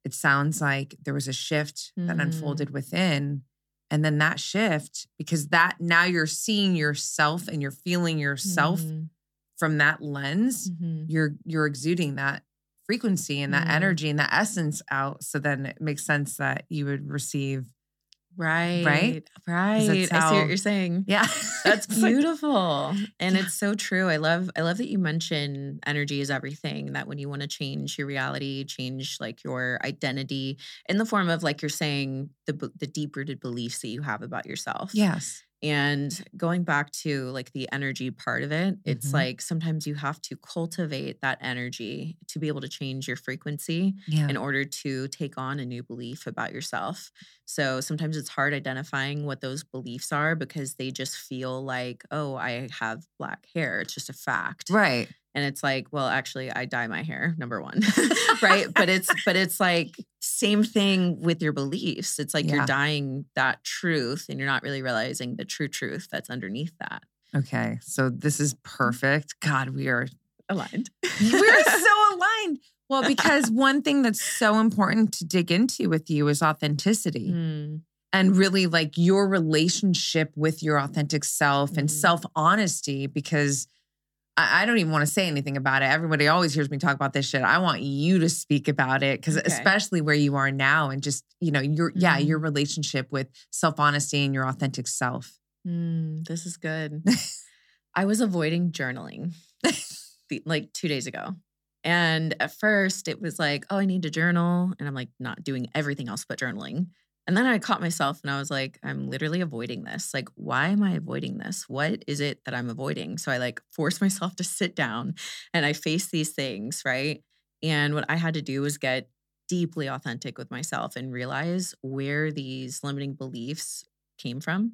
it sounds like there was a shift that Mm. unfolded within. And then that shift, because that now you're seeing yourself and you're feeling yourself Mhm, from that lens, mhm. you're you're exuding that frequency and that Mhm. energy and that essence out. So then it makes sense that you would receive. Right. Right? Right. that's I see what you're saying. Yeah. That's beautiful. and Yeah. it's so true. I love I love that you mention energy is everything. That when you want to change your reality, change like your identity in the form of like you're saying the the deep rooted beliefs that you have about yourself. yes. And going back to like the energy part of it, it's Mhm. like sometimes you have to cultivate that energy to be able to change your frequency Yeah. in order to take on a new belief about yourself. So sometimes it's hard identifying what those beliefs are because they just feel like, oh, I have black hair. It's just a fact. right. And it's like, well, actually, I dye my hair, number one. right. But it's, but it's like, same thing with your beliefs. It's like Yeah. you're dying that truth and you're not really realizing the true truth that's underneath that. Okay. So this is mm. perfect. God, we are Aligned. we're so aligned. Well, because one thing that's so important to dig into with you is authenticity Mm, and really like your relationship with your authentic self and Mhm. self honesty. Because I, I don't even want to say anything about it. Everybody always hears me talk about this shit. I want you to speak about it because, Okay. especially where you are now, and just, you know, your, yeah, Mhm. your relationship with self honesty and your authentic self. mm, this is good. I was avoiding journaling the- like two days ago. And at first it was like, oh, I need to journal. And I'm like not doing everything else but journaling. And then I caught myself and I was like, I'm literally avoiding this. Like, why am I avoiding this? What is it that I'm avoiding? So I like forced myself to sit down and I face these things, right? And what I had to do was get deeply authentic with myself and realize where these limiting beliefs came from.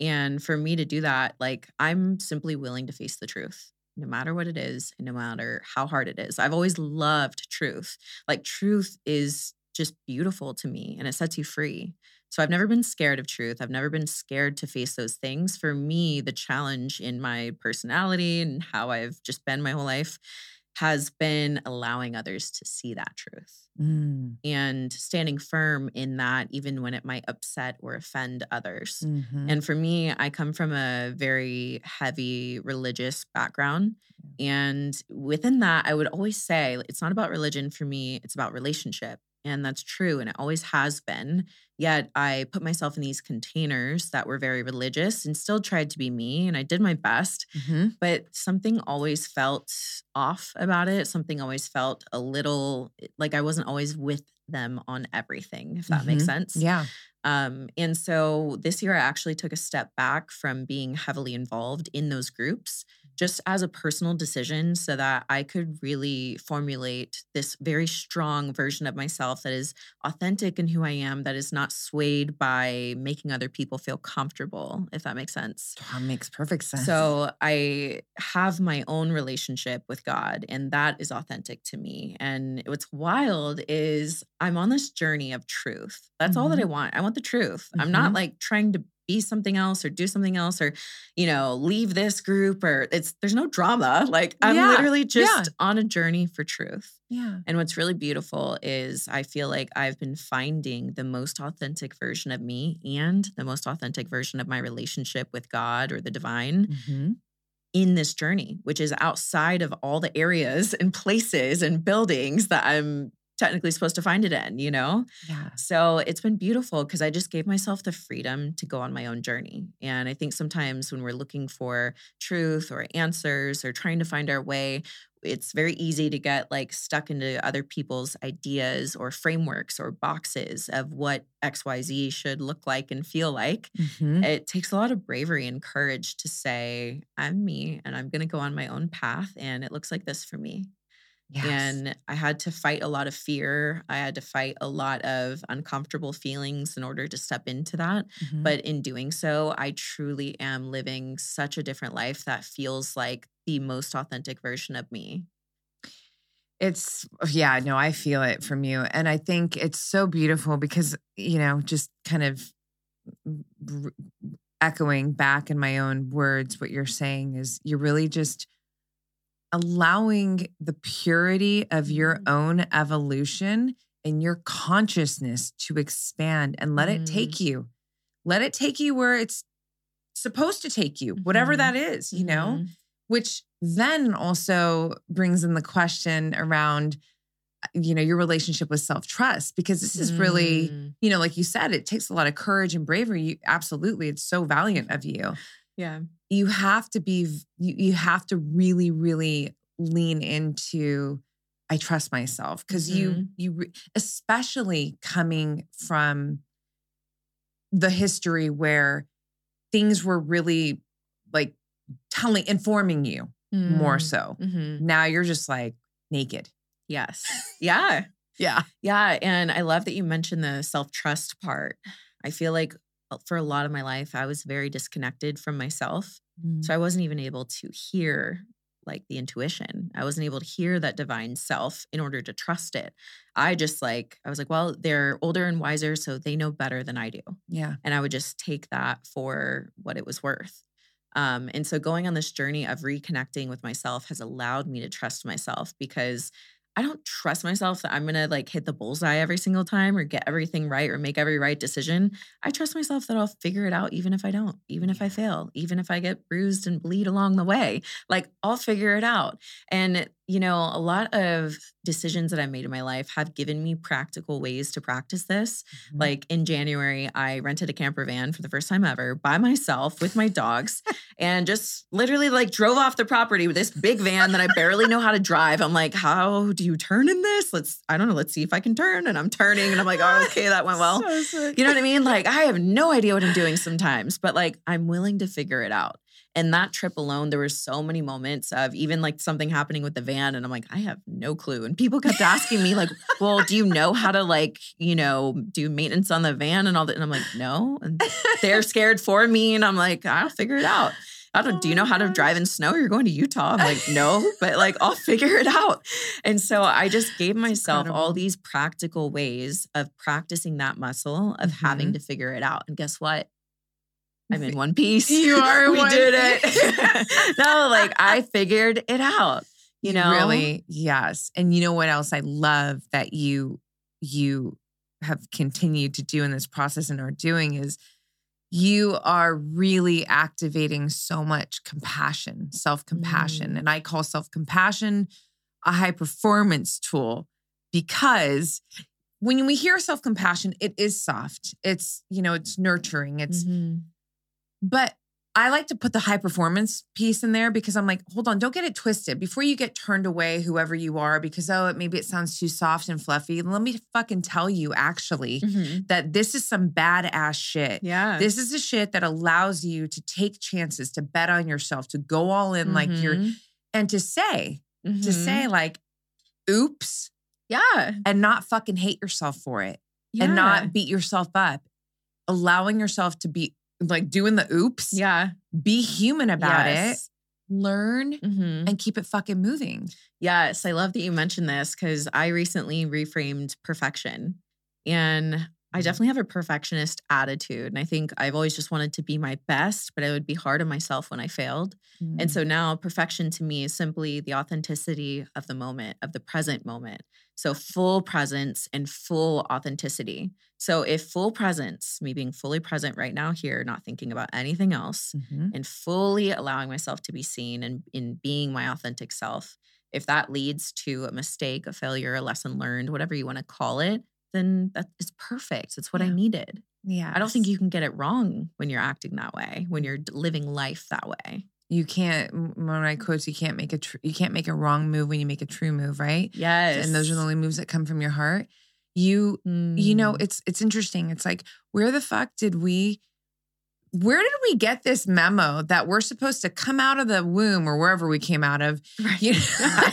And for me to do that, like I'm simply willing to face the truth, no matter what it is, and no matter how hard it is. I've always loved truth. Like truth is just beautiful to me and it sets you free. So I've never been scared of truth. I've never been scared to face those things. For me, the challenge in my personality and how I've just been my whole life has been allowing others to see that truth Mm, and standing firm in that, even when it might upset or offend others. mhm. And for me, I come from a very heavy religious background. And within that, I would always say it's not about religion for me, it's about relationship. And that's true. And it always has been. Yet I put myself in these containers that were very religious and still tried to be me. And I did my best. Mhm. But something always felt off about it. Something always felt a little like I wasn't always with them on everything, if that makes Mhm. sense. Yeah. Um, and so this year I actually took a step back from being heavily involved in those groups just as a personal decision so that I could really formulate this very strong version of myself that is authentic in who I am, that is not swayed by making other people feel comfortable, if that makes sense. That makes perfect sense. So I have my own relationship with God, and that is authentic to me. And what's wild is I'm on this journey of truth. That's all that I want. I want the truth. I'm not Mhm. like trying to be something else or do something else or you know leave this group or it's there's no drama like i'm Yeah, literally yeah. just on a journey for truth yeah. and what's really beautiful is I feel like I've been finding the most authentic version of me and the most authentic version of my relationship with God or the divine Mhm. in this journey, which is outside of all the areas and places and buildings that I'm technically supposed to find it in, you know? Yeah. So it's been beautiful because I just gave myself the freedom to go on my own journey. And I think sometimes when we're looking for truth or answers or trying to find our way, it's very easy to get like stuck into other people's ideas or frameworks or boxes of what XYZ should look like and feel like. Mhm. It takes a lot of bravery and courage to say, I'm me and I'm going to go on my own path. And it looks like this for me. Yes. And I had to fight a lot of fear. I had to fight a lot of uncomfortable feelings in order to step into that. Mhm. But in doing so, I truly am living such a different life that feels like the most authentic version of me. It's yeah, no, I feel it from you. And I think it's so beautiful because, you know, just kind of echoing back in my own words, what you're saying is you're really just allowing the purity of your Mhm. own evolution and your consciousness to expand and let it take you. Let it take you where it's supposed to take you, whatever Mhm. that is, you know? Which then also brings in the question around you know, your relationship with self trust because this is really, Mm. you know, like you said, it takes a lot of courage and bravery. You absolutely, it's so valiant of you. Yeah. You have to be, you, you have to really, really lean into, I trust myself because you, Mhm. you, re- especially coming from the history where things were really like telling, informing you more Mm. so. Mhm. Now you're just like naked. Yes. Yeah. Yeah. Yeah. And I love that you mentioned the self trust part. I feel like for a lot of my life, I was very disconnected from myself. So I wasn't even able to hear like the intuition. I wasn't able to hear that divine self in order to trust it. I just like, I was like, well, they're older and wiser, so they know better than I do. yeah. And I would just take that for what it was worth. Um, and so going on this journey of reconnecting with myself has allowed me to trust myself because I don't trust myself that I'm gonna like hit the bullseye every single time or get everything right or make every right decision. I trust myself that I'll figure it out even if I don't, even if I fail, even if I get bruised and bleed along the way. Like I'll figure it out. And you know, a lot of decisions that I've made in my life have given me practical ways to practice this. Mhm. Like in January, I rented a camper van for the first time ever by myself with my dogs and just literally like drove off the property with this big van that I barely know how to drive. I'm like, how do you turn in this? Let's, I don't know, let's see if I can turn. And I'm turning and I'm like, oh, okay, that went well. So. You know what I mean? Like, I have no idea what I'm doing sometimes, but like, I'm willing to figure it out. And that trip alone, there were so many moments of even like something happening with the van. And I'm like, I have no clue. And people kept asking me, like, well, do you know how to like, you know, do maintenance on the van and all that? And I'm like, no. And they're scared for me. And I'm like, I'll figure it out. I don't, do you Oh know how to drive in snow? You're going to Utah. I'm like, no, but like, I'll figure it out. And so I just gave myself all these practical ways of practicing that muscle of having Mhm. to figure it out. And guess what? I'm in one piece. You are we did it. no, like I figured it out. You know, really yes and you know what else i love that you you have continued to do in this process and are doing is you are really activating so much compassion self-compassion Mm. and i call self-compassion a high performance tool because when we hear self-compassion it is soft it's you know it's nurturing it's Mhm. But I like to put the high performance piece in there because I'm like, hold on, don't get it twisted. Before you get turned away, whoever you are, because oh, it, maybe it sounds too soft and fluffy. Let me fucking tell you actually Mhm. that this is some badass shit. yeah, This is the shit that allows you to take chances, to bet on yourself, to go all in like you're, Mhm. and to say, to Mhm. say like, oops, yeah, and not fucking hate yourself for it yeah, and not beat yourself up. Allowing yourself to be like doing the oops yeah, be human about it, Yes. learn Mhm. and keep it fucking moving. Yes, I love that you mentioned this because I recently reframed perfection. And I Mhm. definitely have a perfectionist attitude. And I think I've always just wanted to be my best, but I would be hard on myself when I failed. Mm. And so now perfection to me is simply the authenticity of the moment, of the present moment. So full presence and full authenticity. So if full presence, me being fully present right now here, not thinking about anything else, Mhm. and fully allowing myself to be seen and in being my authentic self, if that leads to a mistake, a failure, a lesson learned, whatever you want to call it, then that is perfect. It's what I needed. yeah, I don't think you can get it wrong when you're acting that way, when you're living life that way. You can't. of my quotes: "You can't make a tr- you can't make a wrong move when you make a true move." Right? Yes. And those are the only moves that come from your heart. You you know Mm. it's it's interesting. It's like where the fuck did we? Where did we get this memo that we're supposed to come out of the womb or wherever we came out of Right. You know?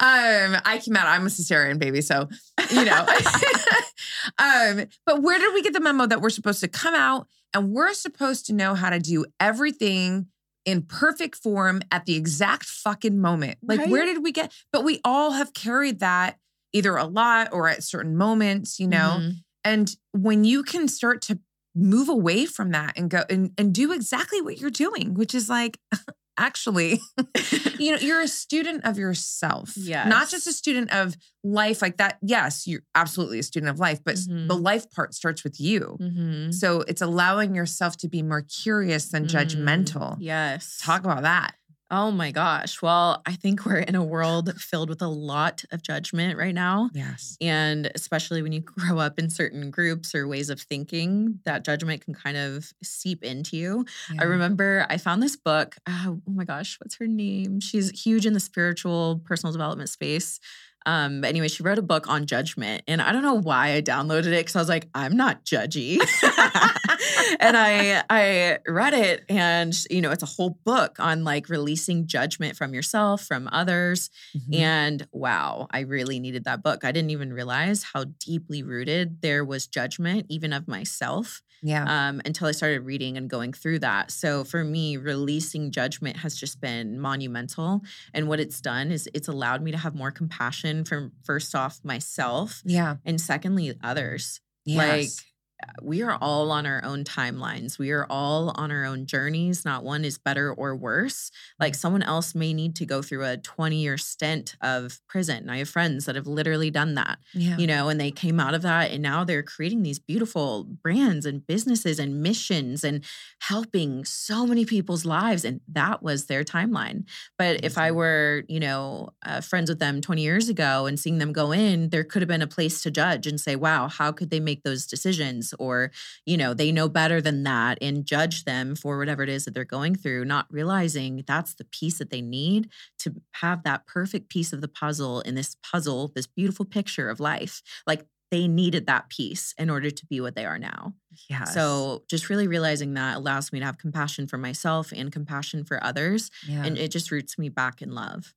um, I came out, I'm a cesarean baby, so you know. um, but where did we get the memo that we're supposed to come out and we're supposed to know how to do everything in perfect form at the exact fucking moment? Like, where did we get? But we all have carried that either a lot or at certain moments, you know. Mhm. And when you can start to move away from that and go and, and do exactly what you're doing, which is like actually, you know, you're a student of yourself. yeah Not just a student of life like that. Yes, you're absolutely a student of life, but Mhm. the life part starts with you. Mhm. So it's allowing yourself to be more curious than Mm, judgmental. Yes. Talk about that. Oh my gosh. Well, I think we're in a world filled with a lot of judgment right now. Yes. And especially when you grow up in certain groups or ways of thinking, that judgment can kind of seep into you. I remember I found this book. Oh, oh my gosh, what's her name? She's huge in the spiritual personal development space. Um, but anyway, she wrote a book on judgment, and I don't know why I downloaded it because I was like, I'm not judgy, and I I read it, and you know, it's a whole book on like releasing judgment from yourself, from others, Mhm. and wow, I really needed that book. I didn't even realize how deeply rooted there was judgment, even of myself yeah. um, until I started reading and going through that. So for me, releasing judgment has just been monumental. And what it's done is it's allowed me to have more compassion from first off myself yeah. and secondly others. Yes. Like we are all on our own timelines. We are all on our own journeys. Not one is better or worse. Like someone else may need to go through a 20 year stint of prison. And I have friends that have literally done that yeah. you know, and they came out of that and now they're creating these beautiful brands and businesses and missions and helping so many people's lives. And that was their timeline. But if I were, you know, uh, friends with them 20 years ago and seeing them go in, there could have been a place to judge and say, wow, how could they make those decisions? Or, you know, they know better than that and judge them for whatever it is that they're going through, not realizing that's the piece that they need to have that perfect piece of the puzzle in this puzzle, this beautiful picture of life. Like they needed that piece in order to be what they are now. Yeah. So just really realizing that allows me to have compassion for myself and compassion for others. yeah. And it just roots me back in love,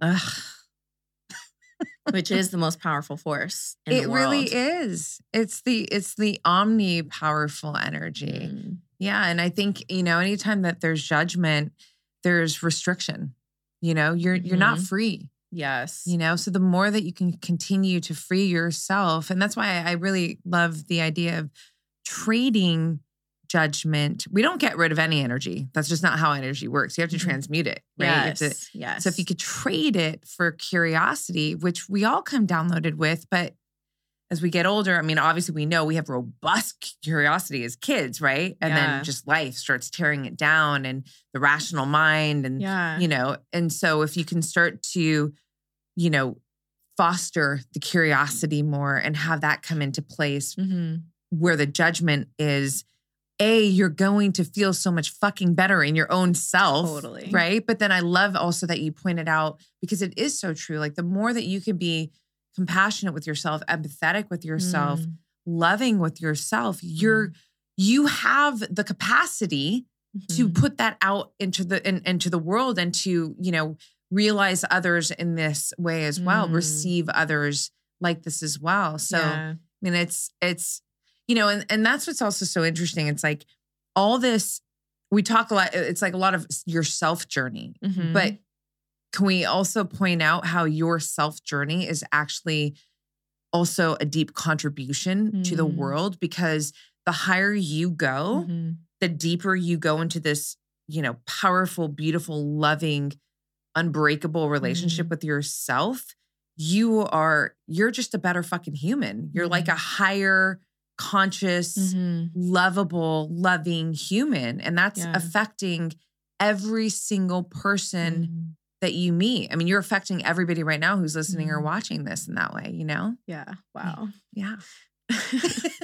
Ugh. Which is the most powerful force. In it really is. It's the it's the omni powerful energy. Mm. Yeah. And I think, you know, anytime that there's judgment, there's restriction. You know, you're you're not Mhm. free. Yes. You know, so the more that you can continue to free yourself, and that's why I really love the idea of trading judgment. We don't get rid of any energy. That's just not how energy works. You have to Mhm. transmute it, right? Yes. to- yes. So if you could trade it for curiosity, which we all come downloaded with, but as we get older, I mean, obviously we know we have robust curiosity as kids, right? And Yeah. then just life starts tearing it down and the rational mind and yeah. you know, and so if you can start to, you know, foster the curiosity more and have that come into place Mhm. where the judgment is a you're going to feel so much fucking better in your own self Totally. right but then i love also that you pointed out because it is so true like the more that you can be compassionate with yourself empathetic with yourself Mm. loving with yourself you're you have the capacity to Mhm. put that out into the in, into the world and to you know realize others in this way as well Mm. receive others like this as well so Yeah. I mean, it's it's you know, and and that's what's also so interesting. It's like all this we talk a lot. It's like a lot of your self journey, Mhm. but can we also point out how your self journey is actually also a deep contribution to the Mm. world because the higher you go, Mhm. the deeper you go into this, you know, powerful, beautiful, loving, unbreakable relationship Mhm. with yourself, you are you're just a better fucking human. You're like a higher conscious, Mhm. lovable, loving human and that's Yeah. affecting every single person Mhm. that you meet. I mean, you're affecting everybody right now who's listening or Mhm. watching this in that way, you know? Yeah. Wow. Yeah.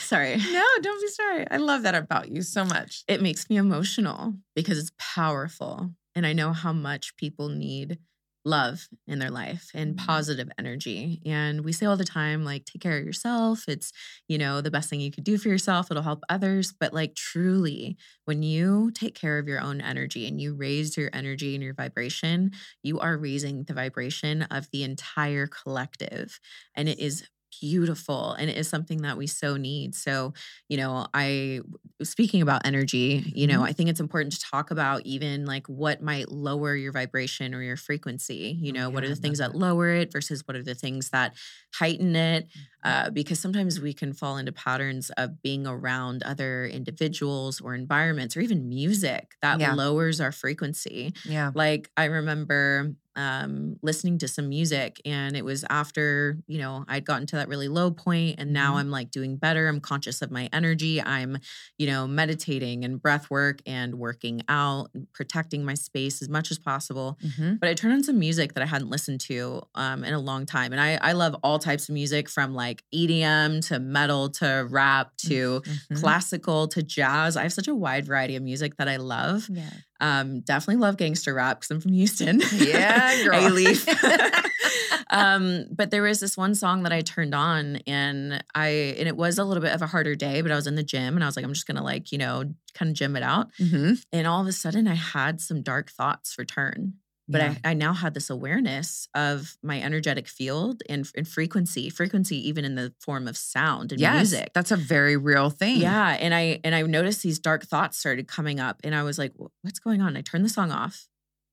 Sorry. No, don't be sorry. I love that about you so much. It makes me emotional because it's powerful. And I know how much people need love in their life and Mhm. positive energy. And we say all the time, like, take care of yourself. It's, you know, the best thing you could do for yourself. It'll help others. But, like, truly, when you take care of your own energy and you raise your energy and your vibration, you are raising the vibration of the entire collective. And it is beautiful and it is something that we so need. So, you know, I speaking about energy, you know, Mhm. I think it's important to talk about even like what might lower your vibration or your frequency. You Oh, know, what are the things that that. lower it versus what are the things that heighten it? Mm-hmm. Uh, because sometimes we can fall into patterns of being around other individuals or environments or even music that Yeah. lowers our frequency. Yeah. Like I remember um, listening to some music. And it was after, you know, I'd gotten to that really low point and now Mhm. I'm like doing better. I'm conscious of my energy. I'm, you know, meditating and breath work and working out and protecting my space as much as possible. Mhm. But I turned on some music that I hadn't listened to um, in a long time. And I, I love all types of music from like EDM to metal to rap to Mhm. classical to jazz. I have such a wide variety of music that I love. Yeah. Um, definitely love gangster rap because I'm from Houston. Yeah, girl. A-Leaf. um, but there was this one song that I turned on and I and it was a little bit of a harder day, but I was in the gym and I was like, I'm just gonna like, you know, kind of gym it out. Mhm. And all of a sudden I had some dark thoughts return. But Yeah. I, I now had this awareness of my energetic field and, and frequency, frequency even in the form of sound and yes, music. that's a very real thing. Yeah, and I and I noticed these dark thoughts started coming up, and I was like, "What's going on?" I turned the song off,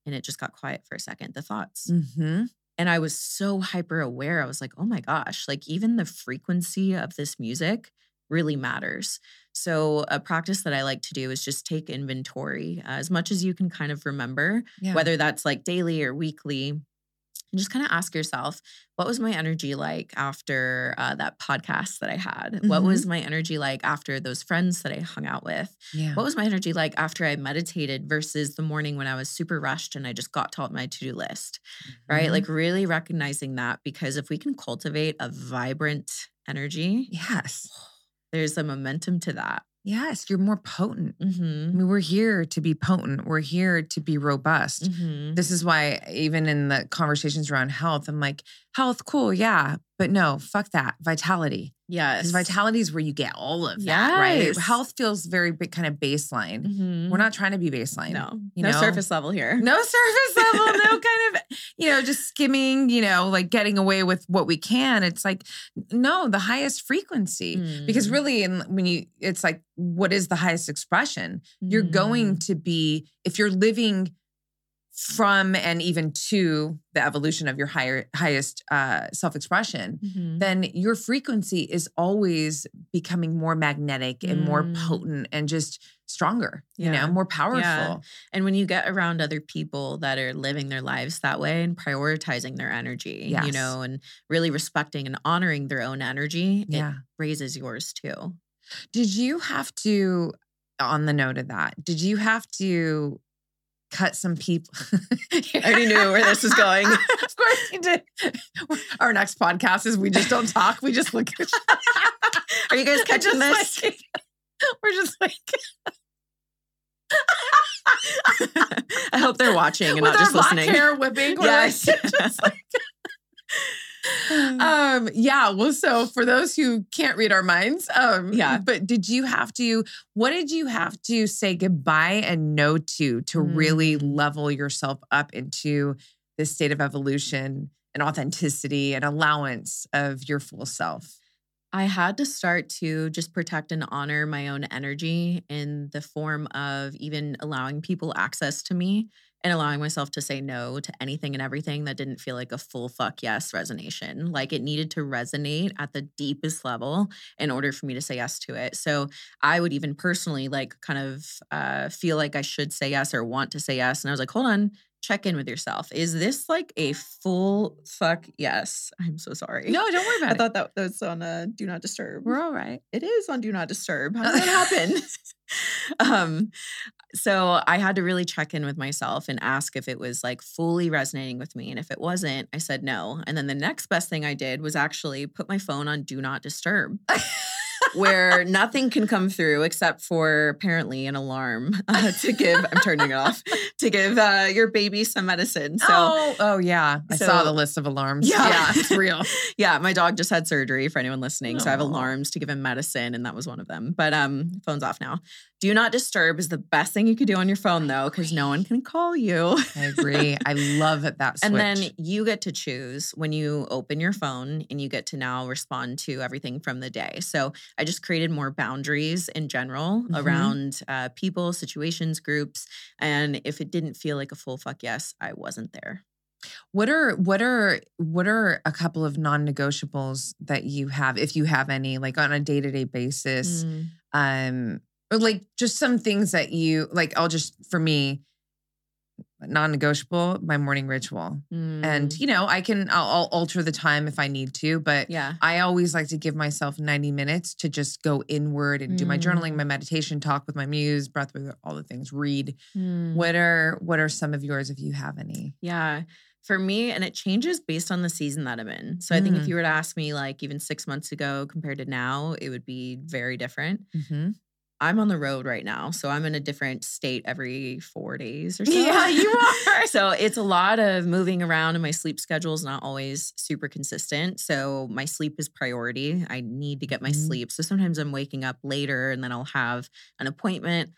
and it just got quiet for a second. The thoughts, hmm and I was so hyper aware. I was like, "Oh my gosh!" Like even the frequency of this music really matters. So a practice that I like to do is just take inventory uh, as much as you can kind of remember, Yeah. whether that's like daily or weekly. And just kind of ask yourself, what was my energy like after uh, that podcast that I had? What Mhm. was my energy like after those friends that I hung out with? yeah. What was my energy like after I meditated versus the morning when I was super rushed and I just got to my to do list? Right? Mhm. Like, really recognizing that because if we can cultivate a vibrant energy, yes. There's a momentum to that. Yes. You're more potent. I Mm-hmm. mean, we're here to be potent. We're here to be robust. Mm-hmm. This is why, even in the conversations around health, I'm like, health, cool, yeah. But no, fuck that. Vitality. Yes. Because vitality is where you get all of that, right? Health feels very big, kind of baseline. Mhm. We're not trying to be baseline. No, you no know? surface level here. No surface level, no kind of, you know, just skimming, you know, like getting away with what we can. It's like, no, the highest frequency. Because Mm. really, in, when you, it's like, what is the highest expression? You're going Mm. to be, if you're living from and even to the evolution of your higher highest uh, self-expression Mhm. then your frequency is always becoming more magnetic and more Mm. potent and just stronger you know more powerful And when you get around other people that are living their lives that way and prioritizing their energy, you know, and really respecting and honoring their own energy, yeah it raises yours too. did you have to on the note of that did you have to cut some people I already knew where this was going. of course you did our next podcast is we just don't talk we just look at Are you guys catching this? like- we're just like I hope they're watching and with not just listening. hair whipping. Yes. like, just like- um, yeah. Well, so for those who can't read our minds, um, Yeah. But did you have to? What did you have to say goodbye and no to to really Mm. level yourself up into this state of evolution and authenticity and allowance of your full self? I had to start to just protect and honor my own energy in the form of even allowing people access to me and allowing myself to say no to anything and everything that didn't feel like a full fuck yes resonation. Like it needed to resonate at the deepest level in order for me to say yes to it. So I would even personally like kind of uh, feel like I should say yes or want to say yes. And I was like, hold on, check in with yourself. Is this like a full fuck yes? I'm so sorry. No, don't worry I about it. I thought that was on uh, Do Not Disturb. We're all right. It is on Do Not Disturb. How did that happen? um, so I had to really check in with myself and ask if it was like fully resonating with me. And if it wasn't, I said no. And then the next best thing I did was actually put my phone on Do Not Disturb. where nothing can come through except for apparently an alarm uh, to give. I'm turning it off to give uh, your baby some medicine. So oh, oh yeah. I saw the list of alarms. Yeah. yeah it's real. yeah, my dog just had surgery for anyone listening. So I have alarms to give him medicine, and that was one of them. But um, phone's off now. Do not disturb is the best thing you could do on your phone though, because no one can call you. I agree. I love that switch. And then you get to choose when you open your phone and you get to now respond to everything from the day. So I just created more boundaries in general Mhm. around uh, people, situations, groups. And if it didn't feel like a full fuck yes, I wasn't there. What are what are what are a couple of non-negotiables that you have, if you have any, like on a day-to-day basis? Mm. Um, or like just some things that you like. I'll just for me, non-negotiable my morning ritual. And Mm, you know, I can I'll, I'll alter the time if I need to, but yeah. I always like to give myself 90 minutes to just go inward and do my journaling, Mm. my meditation, talk with my muse, breath with all the things, read. Mm. What are what are some of yours if you have any? Yeah. For me, and it changes based on the season that I'm in. So I think if Mm. you were to ask me, like even six months ago compared to now, it would be very different. Mm-hmm. I'm on the road right now. So I'm in a different state every four days or so. Yeah, you are. so it's a lot of moving around, and my sleep schedule is not always super consistent. So my sleep is priority. I need to get my Mhm. sleep. So sometimes I'm waking up later and then I'll have an appointment.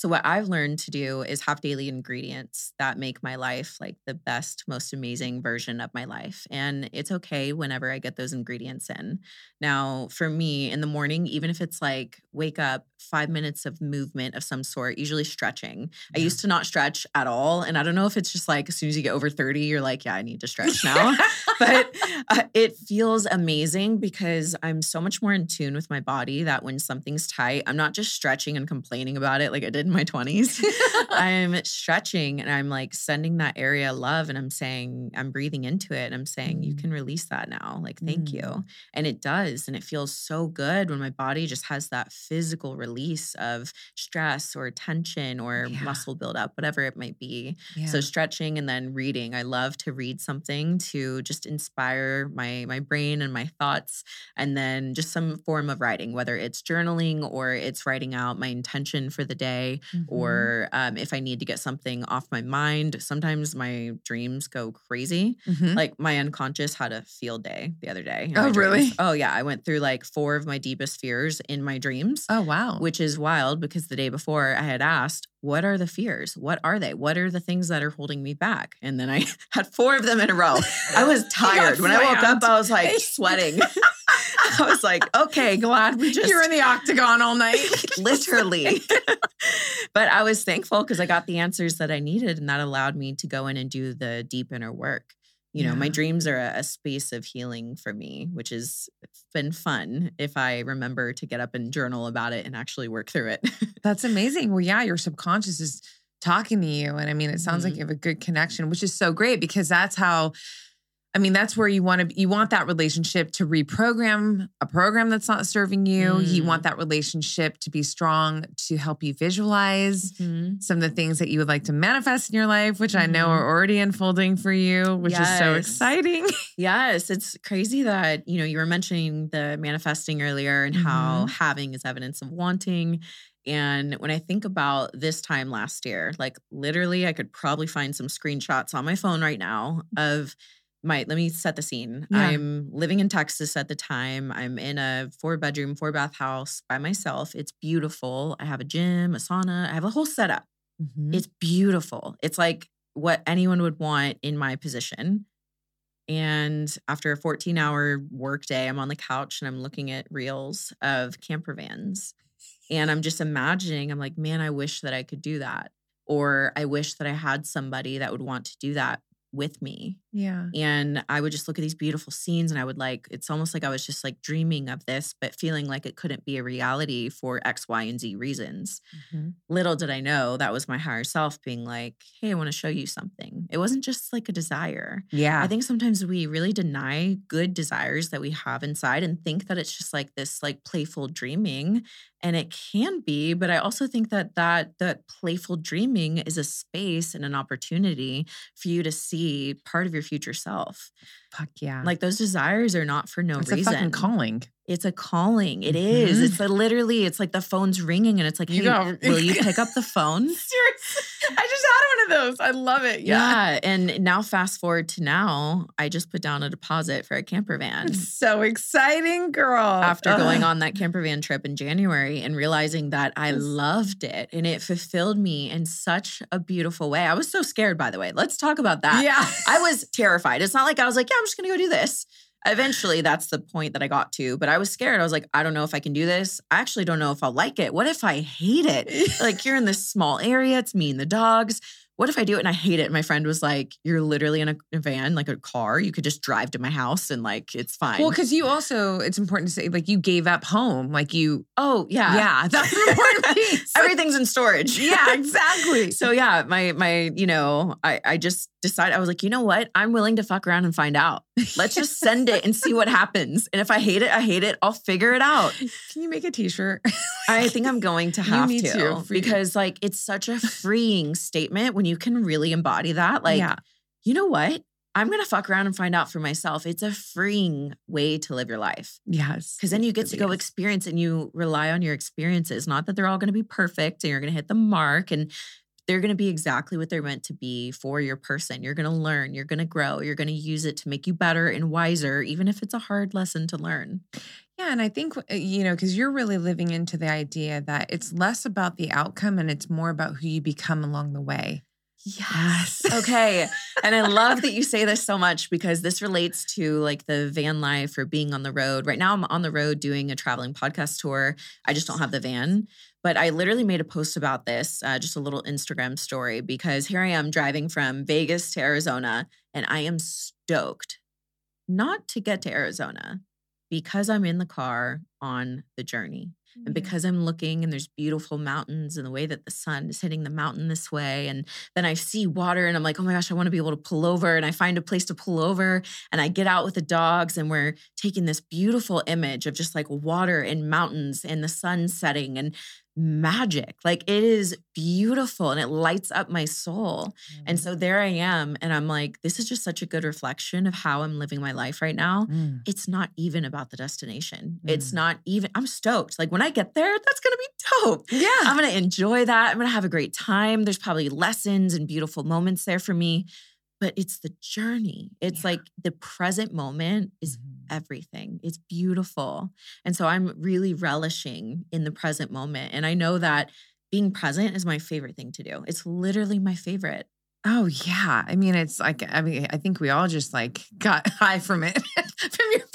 So what I've learned to do is have daily ingredients that make my life like the best, most amazing version of my life. And it's okay whenever I get those ingredients in. Now, for me in the morning, even if it's like wake up, five minutes of movement of some sort, usually stretching. I used to not stretch at all. And I don't know if it's just like as soon as you get over 30, you're like, yeah, I need to stretch now. but uh, it feels amazing because I'm so much more in tune with my body that when something's tight, I'm not just stretching and complaining about it like I did in my 20s. I'm stretching and I'm like sending that area love and I'm saying, I'm breathing into it and I'm saying, you Mm. can release that now. Like, thank Mm. you. And it does. And it feels so good when my body just has that physical release of stress or tension or Yeah. muscle buildup, whatever it might be. Yeah. So stretching and then reading. I love to read something to just inspire my my brain and my thoughts and then just some form of writing, whether it's journaling or it's writing out my intention for the day Mhm. or um, if I need to get something off my mind. Sometimes my dreams go crazy. Mhm. Like my unconscious had a field day the other day. Oh, dreams. really? Oh yeah. I went through like four of my deepest fears in my dreams oh wow. which is wild because the day before I had asked, What are the fears? What are they? What are the things that are holding me back? And then I had four of them in a row. I was tired. When I woke up, I was like sweating. I was like, Okay, glad we just You're in the octagon all night. literally. but I was thankful because I got the answers that I needed, and that allowed me to go in and do the deep inner work. You know, my dreams are a, a space of healing for me, which has been fun if I remember to get up and journal about it and actually work through it. That's amazing. Well, yeah, your subconscious is talking to you. And I mean, it sounds like Mhm. you have a good connection, which is so great because that's how I mean, that's where you want to you want that relationship to reprogram a program that's not serving you. You Mm. want that relationship to be strong to help you visualize Mhm. some of the things that you would like to manifest in your life, which I know are already unfolding for you, which is so exciting. Yes, it's crazy that, you know, you were mentioning the manifesting earlier and how having is evidence of wanting. And when I think about this time last year, like literally, I could probably find some screenshots on my phone right now of my, let me set the scene. Yeah. I'm living in Texas at the time. I'm in a four bedroom, four bath house by myself. It's beautiful. I have a gym, a sauna, I have a whole setup. Mhm. It's beautiful. It's like what anyone would want in my position. And after a 14 hour workday, I'm on the couch and I'm looking at reels of camper vans. And I'm just imagining, I'm like, man, I wish that I could do that. Or I wish that I had somebody that would want to do that with me. yeah. And I would just look at these beautiful scenes and I would like, it's almost like I was just like dreaming of this, but feeling like it couldn't be a reality for X, Y, and Z reasons Mhm. little did I know that was my higher self being like, hey, I want to show you something. It wasn't just like a desire. Yeah. I think sometimes we really deny good desires that we have inside and think that it's just like this like playful dreaming and it can be but I also think that that that playful dreaming is a space and an opportunity for you to see part of your future self. Fuck yeah. Like those desires are not for no it's reason. a fucking calling. It's a calling. It is. Mhm. It's literally, it's like the phone's ringing and it's like, You hey, will you pick up the phone? Seriously. I just had one of those. I love it. Yeah. Yeah. And now fast forward to now, I just put down a deposit for a camper van. It's so exciting, girl. After going on that camper van trip in January and realizing that I loved it and it fulfilled me in such a beautiful way. I was so scared, by the way. Let's talk about that. Yeah. I was terrified. It's not like I was like, yeah, I'm just going to go do this. Eventually, that's the point that I got to, but I was scared. I was like, I don't know if I can do this. I actually don't know if I'll like it. What if I hate it? like, you're in this small area, it's me and the dogs. what if I do it and I hate it? And my friend was like, You're literally in a, a van, like a car. You could just drive to my house and like it's fine. Well, because you also, it's important to say, like you gave up home, like you. oh yeah. Yeah, that's an important piece. Everything's in storage. yeah, exactly. So yeah, my my, you know, I I just decided I was like, you know what? I'm willing to fuck around and find out. Let's just send it and see what happens. And if I hate it, I hate it. I'll figure it out. Can you make a T-shirt? I think I'm going to have to to, because like it's such a freeing statement when you can really embody that. Like, yeah, you know what? I'm gonna fuck around and find out for myself. It's a freeing way to live your life. yes, Because then you get to go is. experience and you rely on your experiences. Not that they're all gonna be perfect and you're gonna hit the mark and they're gonna be exactly what they're meant to be for your person. You're gonna learn, you're gonna grow, you're gonna use it to make you better and wiser, even if it's a hard lesson to learn. Yeah, and I think uh, you know because you're really living into the idea that it's less about the outcome and it's more about who you become along the way. Yes. okay. And I love that you say this so much because this relates to like the van life or being on the road. Right now, I'm on the road doing a traveling podcast tour. I just don't have the van. But I literally made a post about this, uh, just a little Instagram story, because here I am driving from Vegas to Arizona, and I am stoked not to get to Arizona because I'm in the car on the journey. And mm-hmm. because I'm looking and there's beautiful mountains and the way that the sun is hitting the mountain this way. And then I see water and I'm like, oh my gosh, I want to be able to pull over. And I find a place to pull over and I get out with the dogs and we're taking this beautiful image of just like water and mountains and the sun setting and magic. Like it is beautiful and it lights up my soul. And so there I am. And I'm like, this is just such a good reflection of how I'm living my life right now Mm. it's not even about the destination. It's Mm. not even, I'm stoked. Like when I get there, that's going to be dope. yeah, I'm going to enjoy that. I'm going to have a great time. There's probably lessons and beautiful moments there for me, but it's the journey. It's Yeah. like the present moment is Mhm. Everything. It's beautiful. And so I'm really relishing in the present moment. And I know that being present is my favorite thing to do. It's literally my favorite. Oh yeah, I mean it's like I mean I think we all just like got high from it from your.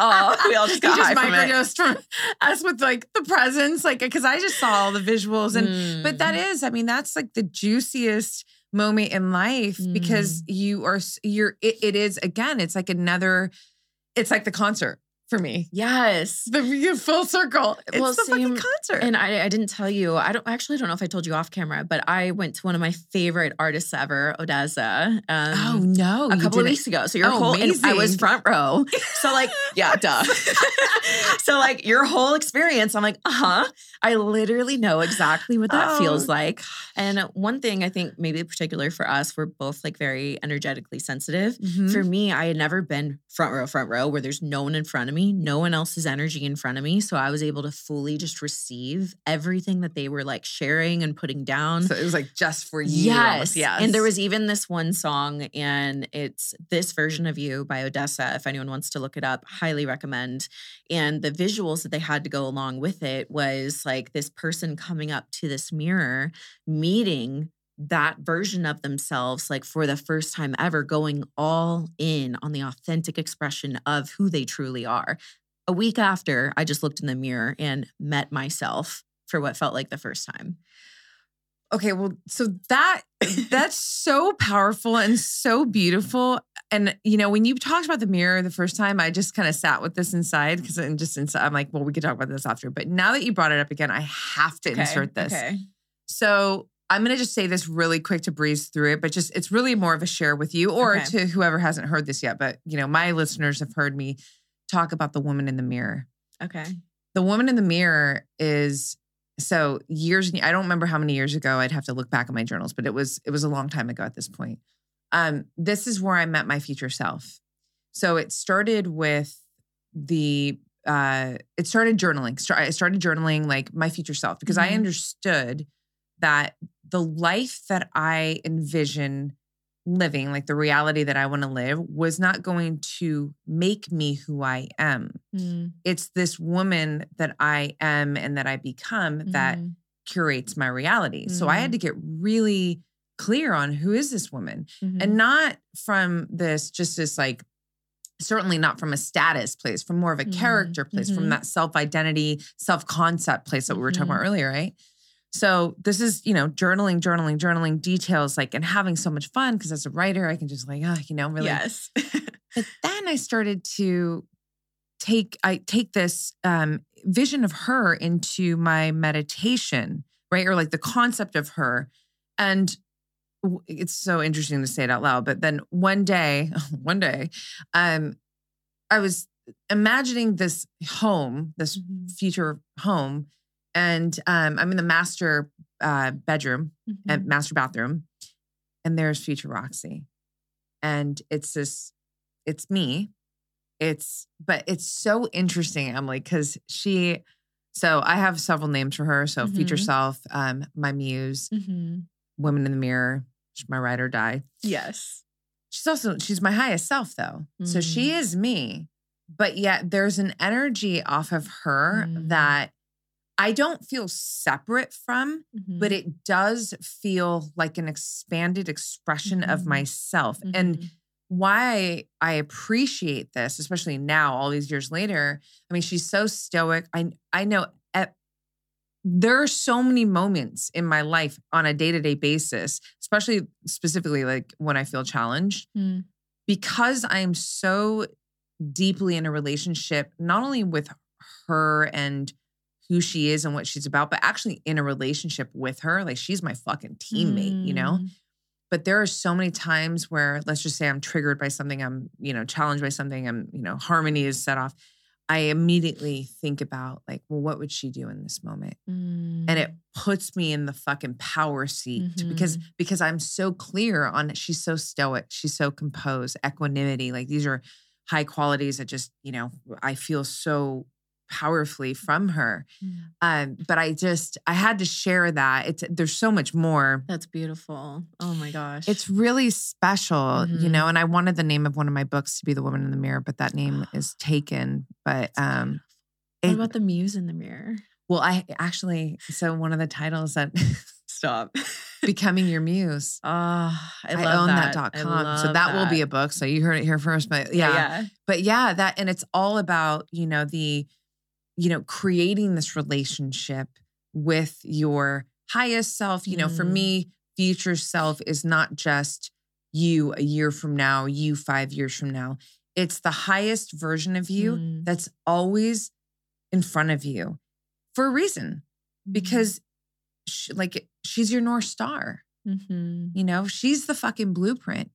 Oh, we all just got high from it. microdosed from us with like the presence, like because I just saw all the visuals and but that Mm. I mean that's like the juiciest moment in life because you are you're it, it is again it's like another it's like the concert for me yes. the full circle it's Well, the fucking concert And I, I didn't tell you. I don't I actually don't know if I told you off camera, but I went to one of my favorite artists ever, ODESZA. Um, oh no a couple of weeks ago. So your Oh, whole and I was front row. So like, yeah, duh. so like your whole experience, I'm like, uh-huh. I literally know exactly what that Oh. feels like. And one thing I think maybe particular for us, we're both like very energetically sensitive. Mhm. For me, I had never been front row, front row where there's no one in front of me, no one else's energy in front of me. So I was able to fully just receive everything that they were like sharing and putting down. so it was like just for you Yes. yes And there was even this one song, and it's This Version of You by ODESZA. If anyone wants to look it up, highly recommend. And the visuals that they had to go along with it was like this person coming up to this mirror, meeting that version of themselves, like for the first time ever, going all in on the authentic expression of who they truly are. A week after, I just looked in the mirror and met myself for what felt like the first time. Okay, well, so that that's so powerful and so beautiful. And you know, when you talked about the mirror the first time, I just kind of sat with this inside because I'm just inside. I'm like, well, we could talk about this after. But now that you brought it up again, I have to insert this. Okay. So I'm gonna just say this really quick to breeze through it, but just it's really more of a share with you or Okay. to whoever hasn't heard this yet. But you know, my listeners have heard me talk about the woman in the mirror Okay. the woman in the mirror is so years i don't remember how many years ago i'd have to look back at my journals but it was it was a long time ago at this point um this is where i met my future self so it started with the uh it started journaling i started journaling like my future self because i Mhm. understood that the life that i envision living like the reality that i want to live was not going to make me who i am it's this woman that I am and that I become that Mhm. curates my reality. So I had Mhm. to get really clear on who is this woman Mhm. and not from this just this like certainly not from a status place from more of a Mhm. character place from Mhm. that self identity self concept place that we were talking about Mhm. earlier right So this is, you know, journaling, journaling, journaling details, like, and having so much fun because as a writer, I can just like, ah, you know, really. Yes. But then I started to take, I take this um, vision of her into my meditation, right? Or like the concept of her. And it's so interesting to say it out loud. But then one day, one day, um, I was imagining this home, this Mhm. future home, and um, I'm in the master uh, bedroom and Mhm. master bathroom, and there's future Roxy, and it's this, it's me, it's but it's so interesting, Emily, because she. So I have several names for her. So future Mhm. self, um, my muse, Mhm. women in the mirror, my ride or die. Yes. She's also she's my highest self though. So she Mm. is me. But yet there's an energy off of her Mm. that I don't feel separate from, but Mhm. it does feel like an expanded expression of Mhm. myself. And Mhm. why I appreciate this, especially now, all these years later. I mean, she's so stoic. I I know at, there are so many moments in my life on a day to day basis, especially specifically like when I feel challenged, Mm. because I am so deeply in a relationship, not only with her and who she is and what she's about, but actually in a relationship with her. Like she's my fucking teammate, you know? Mm. but there are so many times where let's just say i'm triggered by something i'm you know challenged by something i'm you know harmony is set off i immediately think about like well what would she do in this moment and it puts me in the fucking power seat because because i'm so clear on she's so stoic she's so composed equanimity like these are high qualities that just you know i feel so powerfully from her Mm. um but i just i had to share that it's there's so much more That's beautiful. Oh my gosh. it's really special, you Mhm. know. And I wanted the name of one of my books to be The Woman in the Mirror, but that name is taken. But um beautiful. What it- about the muse in the mirror? well, I actually so one of the titles that Stop. Becoming Your Muse. Ah, I, I, love own that. that, dot com. So love that, will be a book. So you heard it here first. But yeah. yeah. But yeah, that and it's all about, you know, the, you know, creating this relationship with your highest self. You know, for Mm. me, future self is not just you a year from now, you five years from now. It's the highest version of you Mm. that's always in front of you for a reason because sh like she's your north star Mhm. you know she's the fucking blueprint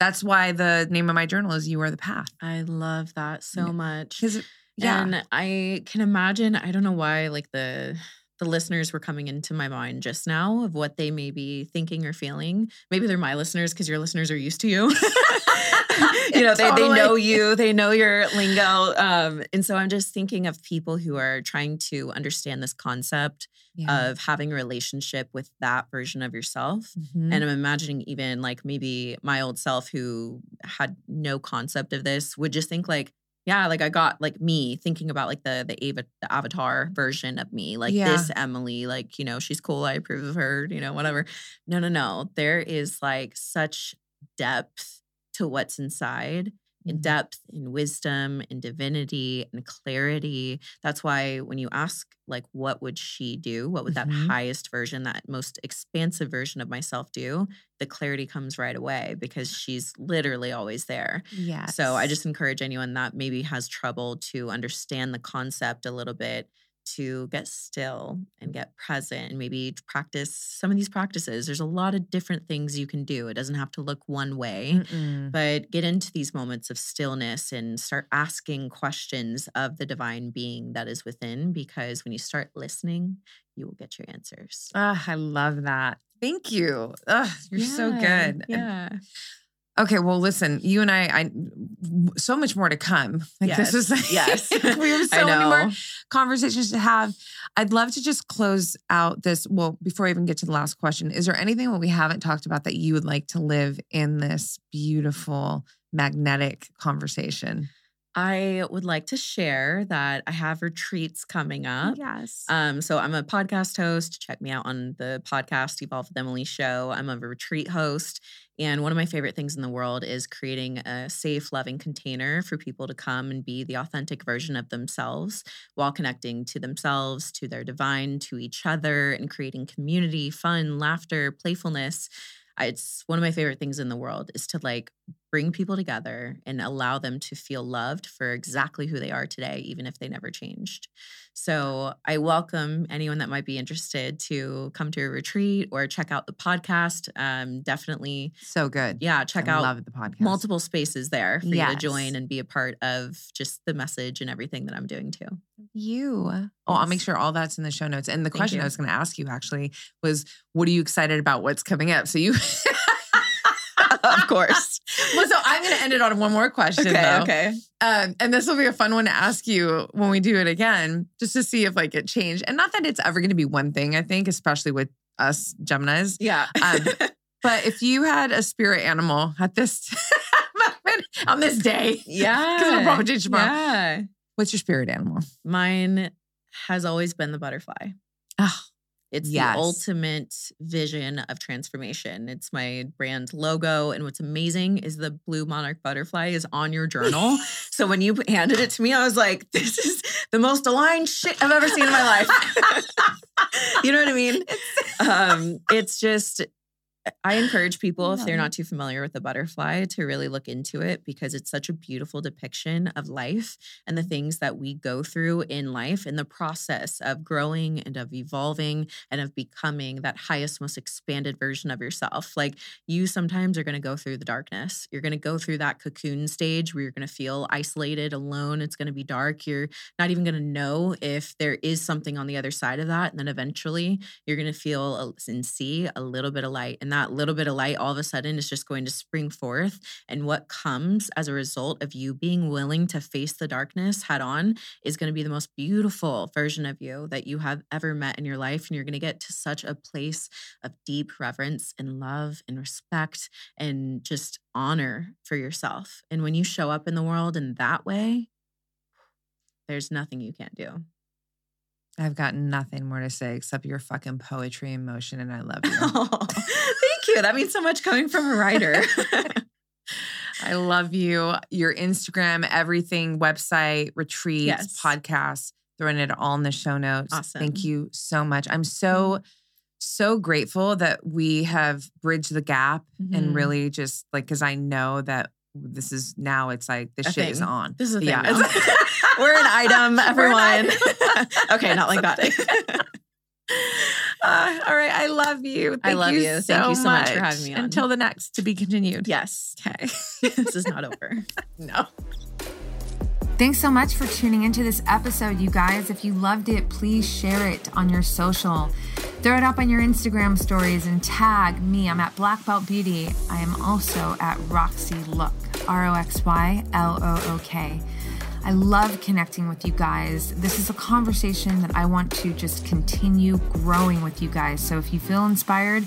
that's why the name of my journal is you are the path I love that so Yeah. much. because yeah And I can imagine, I don't know why, like the the listeners were coming into my mind just now of what they may be thinking or feeling. Maybe they're my listeners because your listeners are used to you. you know, they, they know you, they know your lingo. Um, and so I'm just thinking of people who are trying to understand this concept yeah. of having a relationship with that version of yourself. Mhm. And I'm imagining even like maybe my old self who had no concept of this would just think like, yeah, like I got like me thinking about like the the, ava- the avatar version of me, like Yeah. this Emily, like you know she's cool, I approve of her, you know whatever. No, no, no. There is like such depth to what's inside, in Mhm. depth, in wisdom, in divinity, and clarity. That's why when you ask like what would she do, what would Mhm. that highest version, that most expansive version of myself do? The clarity comes right away because she's literally always there. yeah So I just encourage anyone that maybe has trouble to understand the concept a little bit to get still and get present and maybe practice some of these practices. There's a lot of different things you can do. It doesn't have to look one way, Mm-mm. but get into these moments of stillness and start asking questions of the divine being that is within because when you start listening, you will get your answers. Ah, I love that. Thank you. Ugh, you're so Yeah, good. And- Yeah. Okay, well, listen, you and I, I, so much more to come. Like this was, Yes. we have so many more conversations to have. I'd love to just close out this. Well, before I even get to the last question, is there anything that we haven't talked about that you would like to live in this beautiful, magnetic conversation? I would like to share that I have retreats coming up. Yes. Um, so I'm a podcast host. Check me out on the podcast Evolve with Emily show. I'm a retreat host. And one of my favorite things in the world is creating a safe, loving container for people to come and be the authentic version of themselves while connecting to themselves, to their divine, to each other, and creating community, fun, laughter, playfulness. It's one of my favorite things in the world is to like bring people together and allow them to feel loved for exactly who they are today, even if they never changed. So I welcome anyone that might be interested to come to a retreat or check out the podcast. Um, definitely, So good. yeah, check I out love the podcast. multiple spaces there for you to join and be a part of just the message and everything that I'm doing too. You. Oh, I'll make sure all that's in the show notes. And the Thank question I was going to ask you actually was, what are you excited about? What's coming up? So you. of course. well, so I'm going to end it on one more question. Okay. though. Okay. Um, and this will be a fun one to ask you when we do it again, just to see if like it changed. And not that it's ever going to be one thing, I think, especially with us Geminis. Yeah. Um, But if you had a spirit animal at this moment on this day, yeah. because it'll probably change tomorrow, Yeah. what's your spirit animal? Mine has always been the butterfly. Oh, It's Yes. the ultimate vision of transformation. It's my brand logo. And what's amazing is the blue monarch butterfly is on your journal. so when you handed it to me, I was like, this is the most aligned shit I've ever seen in my life. you know what I mean? Um, it's just, I encourage people, if they're not too familiar with the butterfly, to really look into it because it's such a beautiful depiction of life and the things that we go through in life in the process of growing and of evolving and of becoming that highest, most expanded version of yourself. Like you sometimes are going to go through the darkness. You're going to go through that cocoon stage where you're going to feel isolated, alone. It's going to be dark. You're not even going to know if there is something on the other side of that. And then eventually you're going to feel and see a little bit of light. And that little bit of light all of a sudden is just going to spring forth. And what comes as a result of you being willing to face the darkness head on is going to be the most beautiful version of you that you have ever met in your life. And you're going to get to such a place of deep reverence and love and respect and just honor for yourself. And when you show up in the world in that way, there's nothing you can't do. I've got nothing more to say except your fucking poetry in motion, and I love you. Oh, thank you. That means so much coming from a writer. I love you. Your Instagram, everything, website, retreats, Yes. podcasts, throwing it all in the show notes. Awesome. Thank you so much. I'm so, so grateful that we have bridged the gap and Mhm. really just like, because I know that this is now, it's like this A shit is on. This is a thing Yeah. Now. We're an item, We're an everyone. item. okay, not like that. Uh, all right. I love you. Thank I love you. So Thank you so much for having me on. Until the next to be continued. yes. Okay. this is not over. no. Thanks so much for tuning into this episode, you guys. If you loved it, please share it on your social. Throw it up on your Instagram stories and tag me. I'm at Black Belt Beauty. I am also at Roxy Look, R O X Y L O O K. I love connecting with you guys. This is a conversation that I want to just continue growing with you guys. So if you feel inspired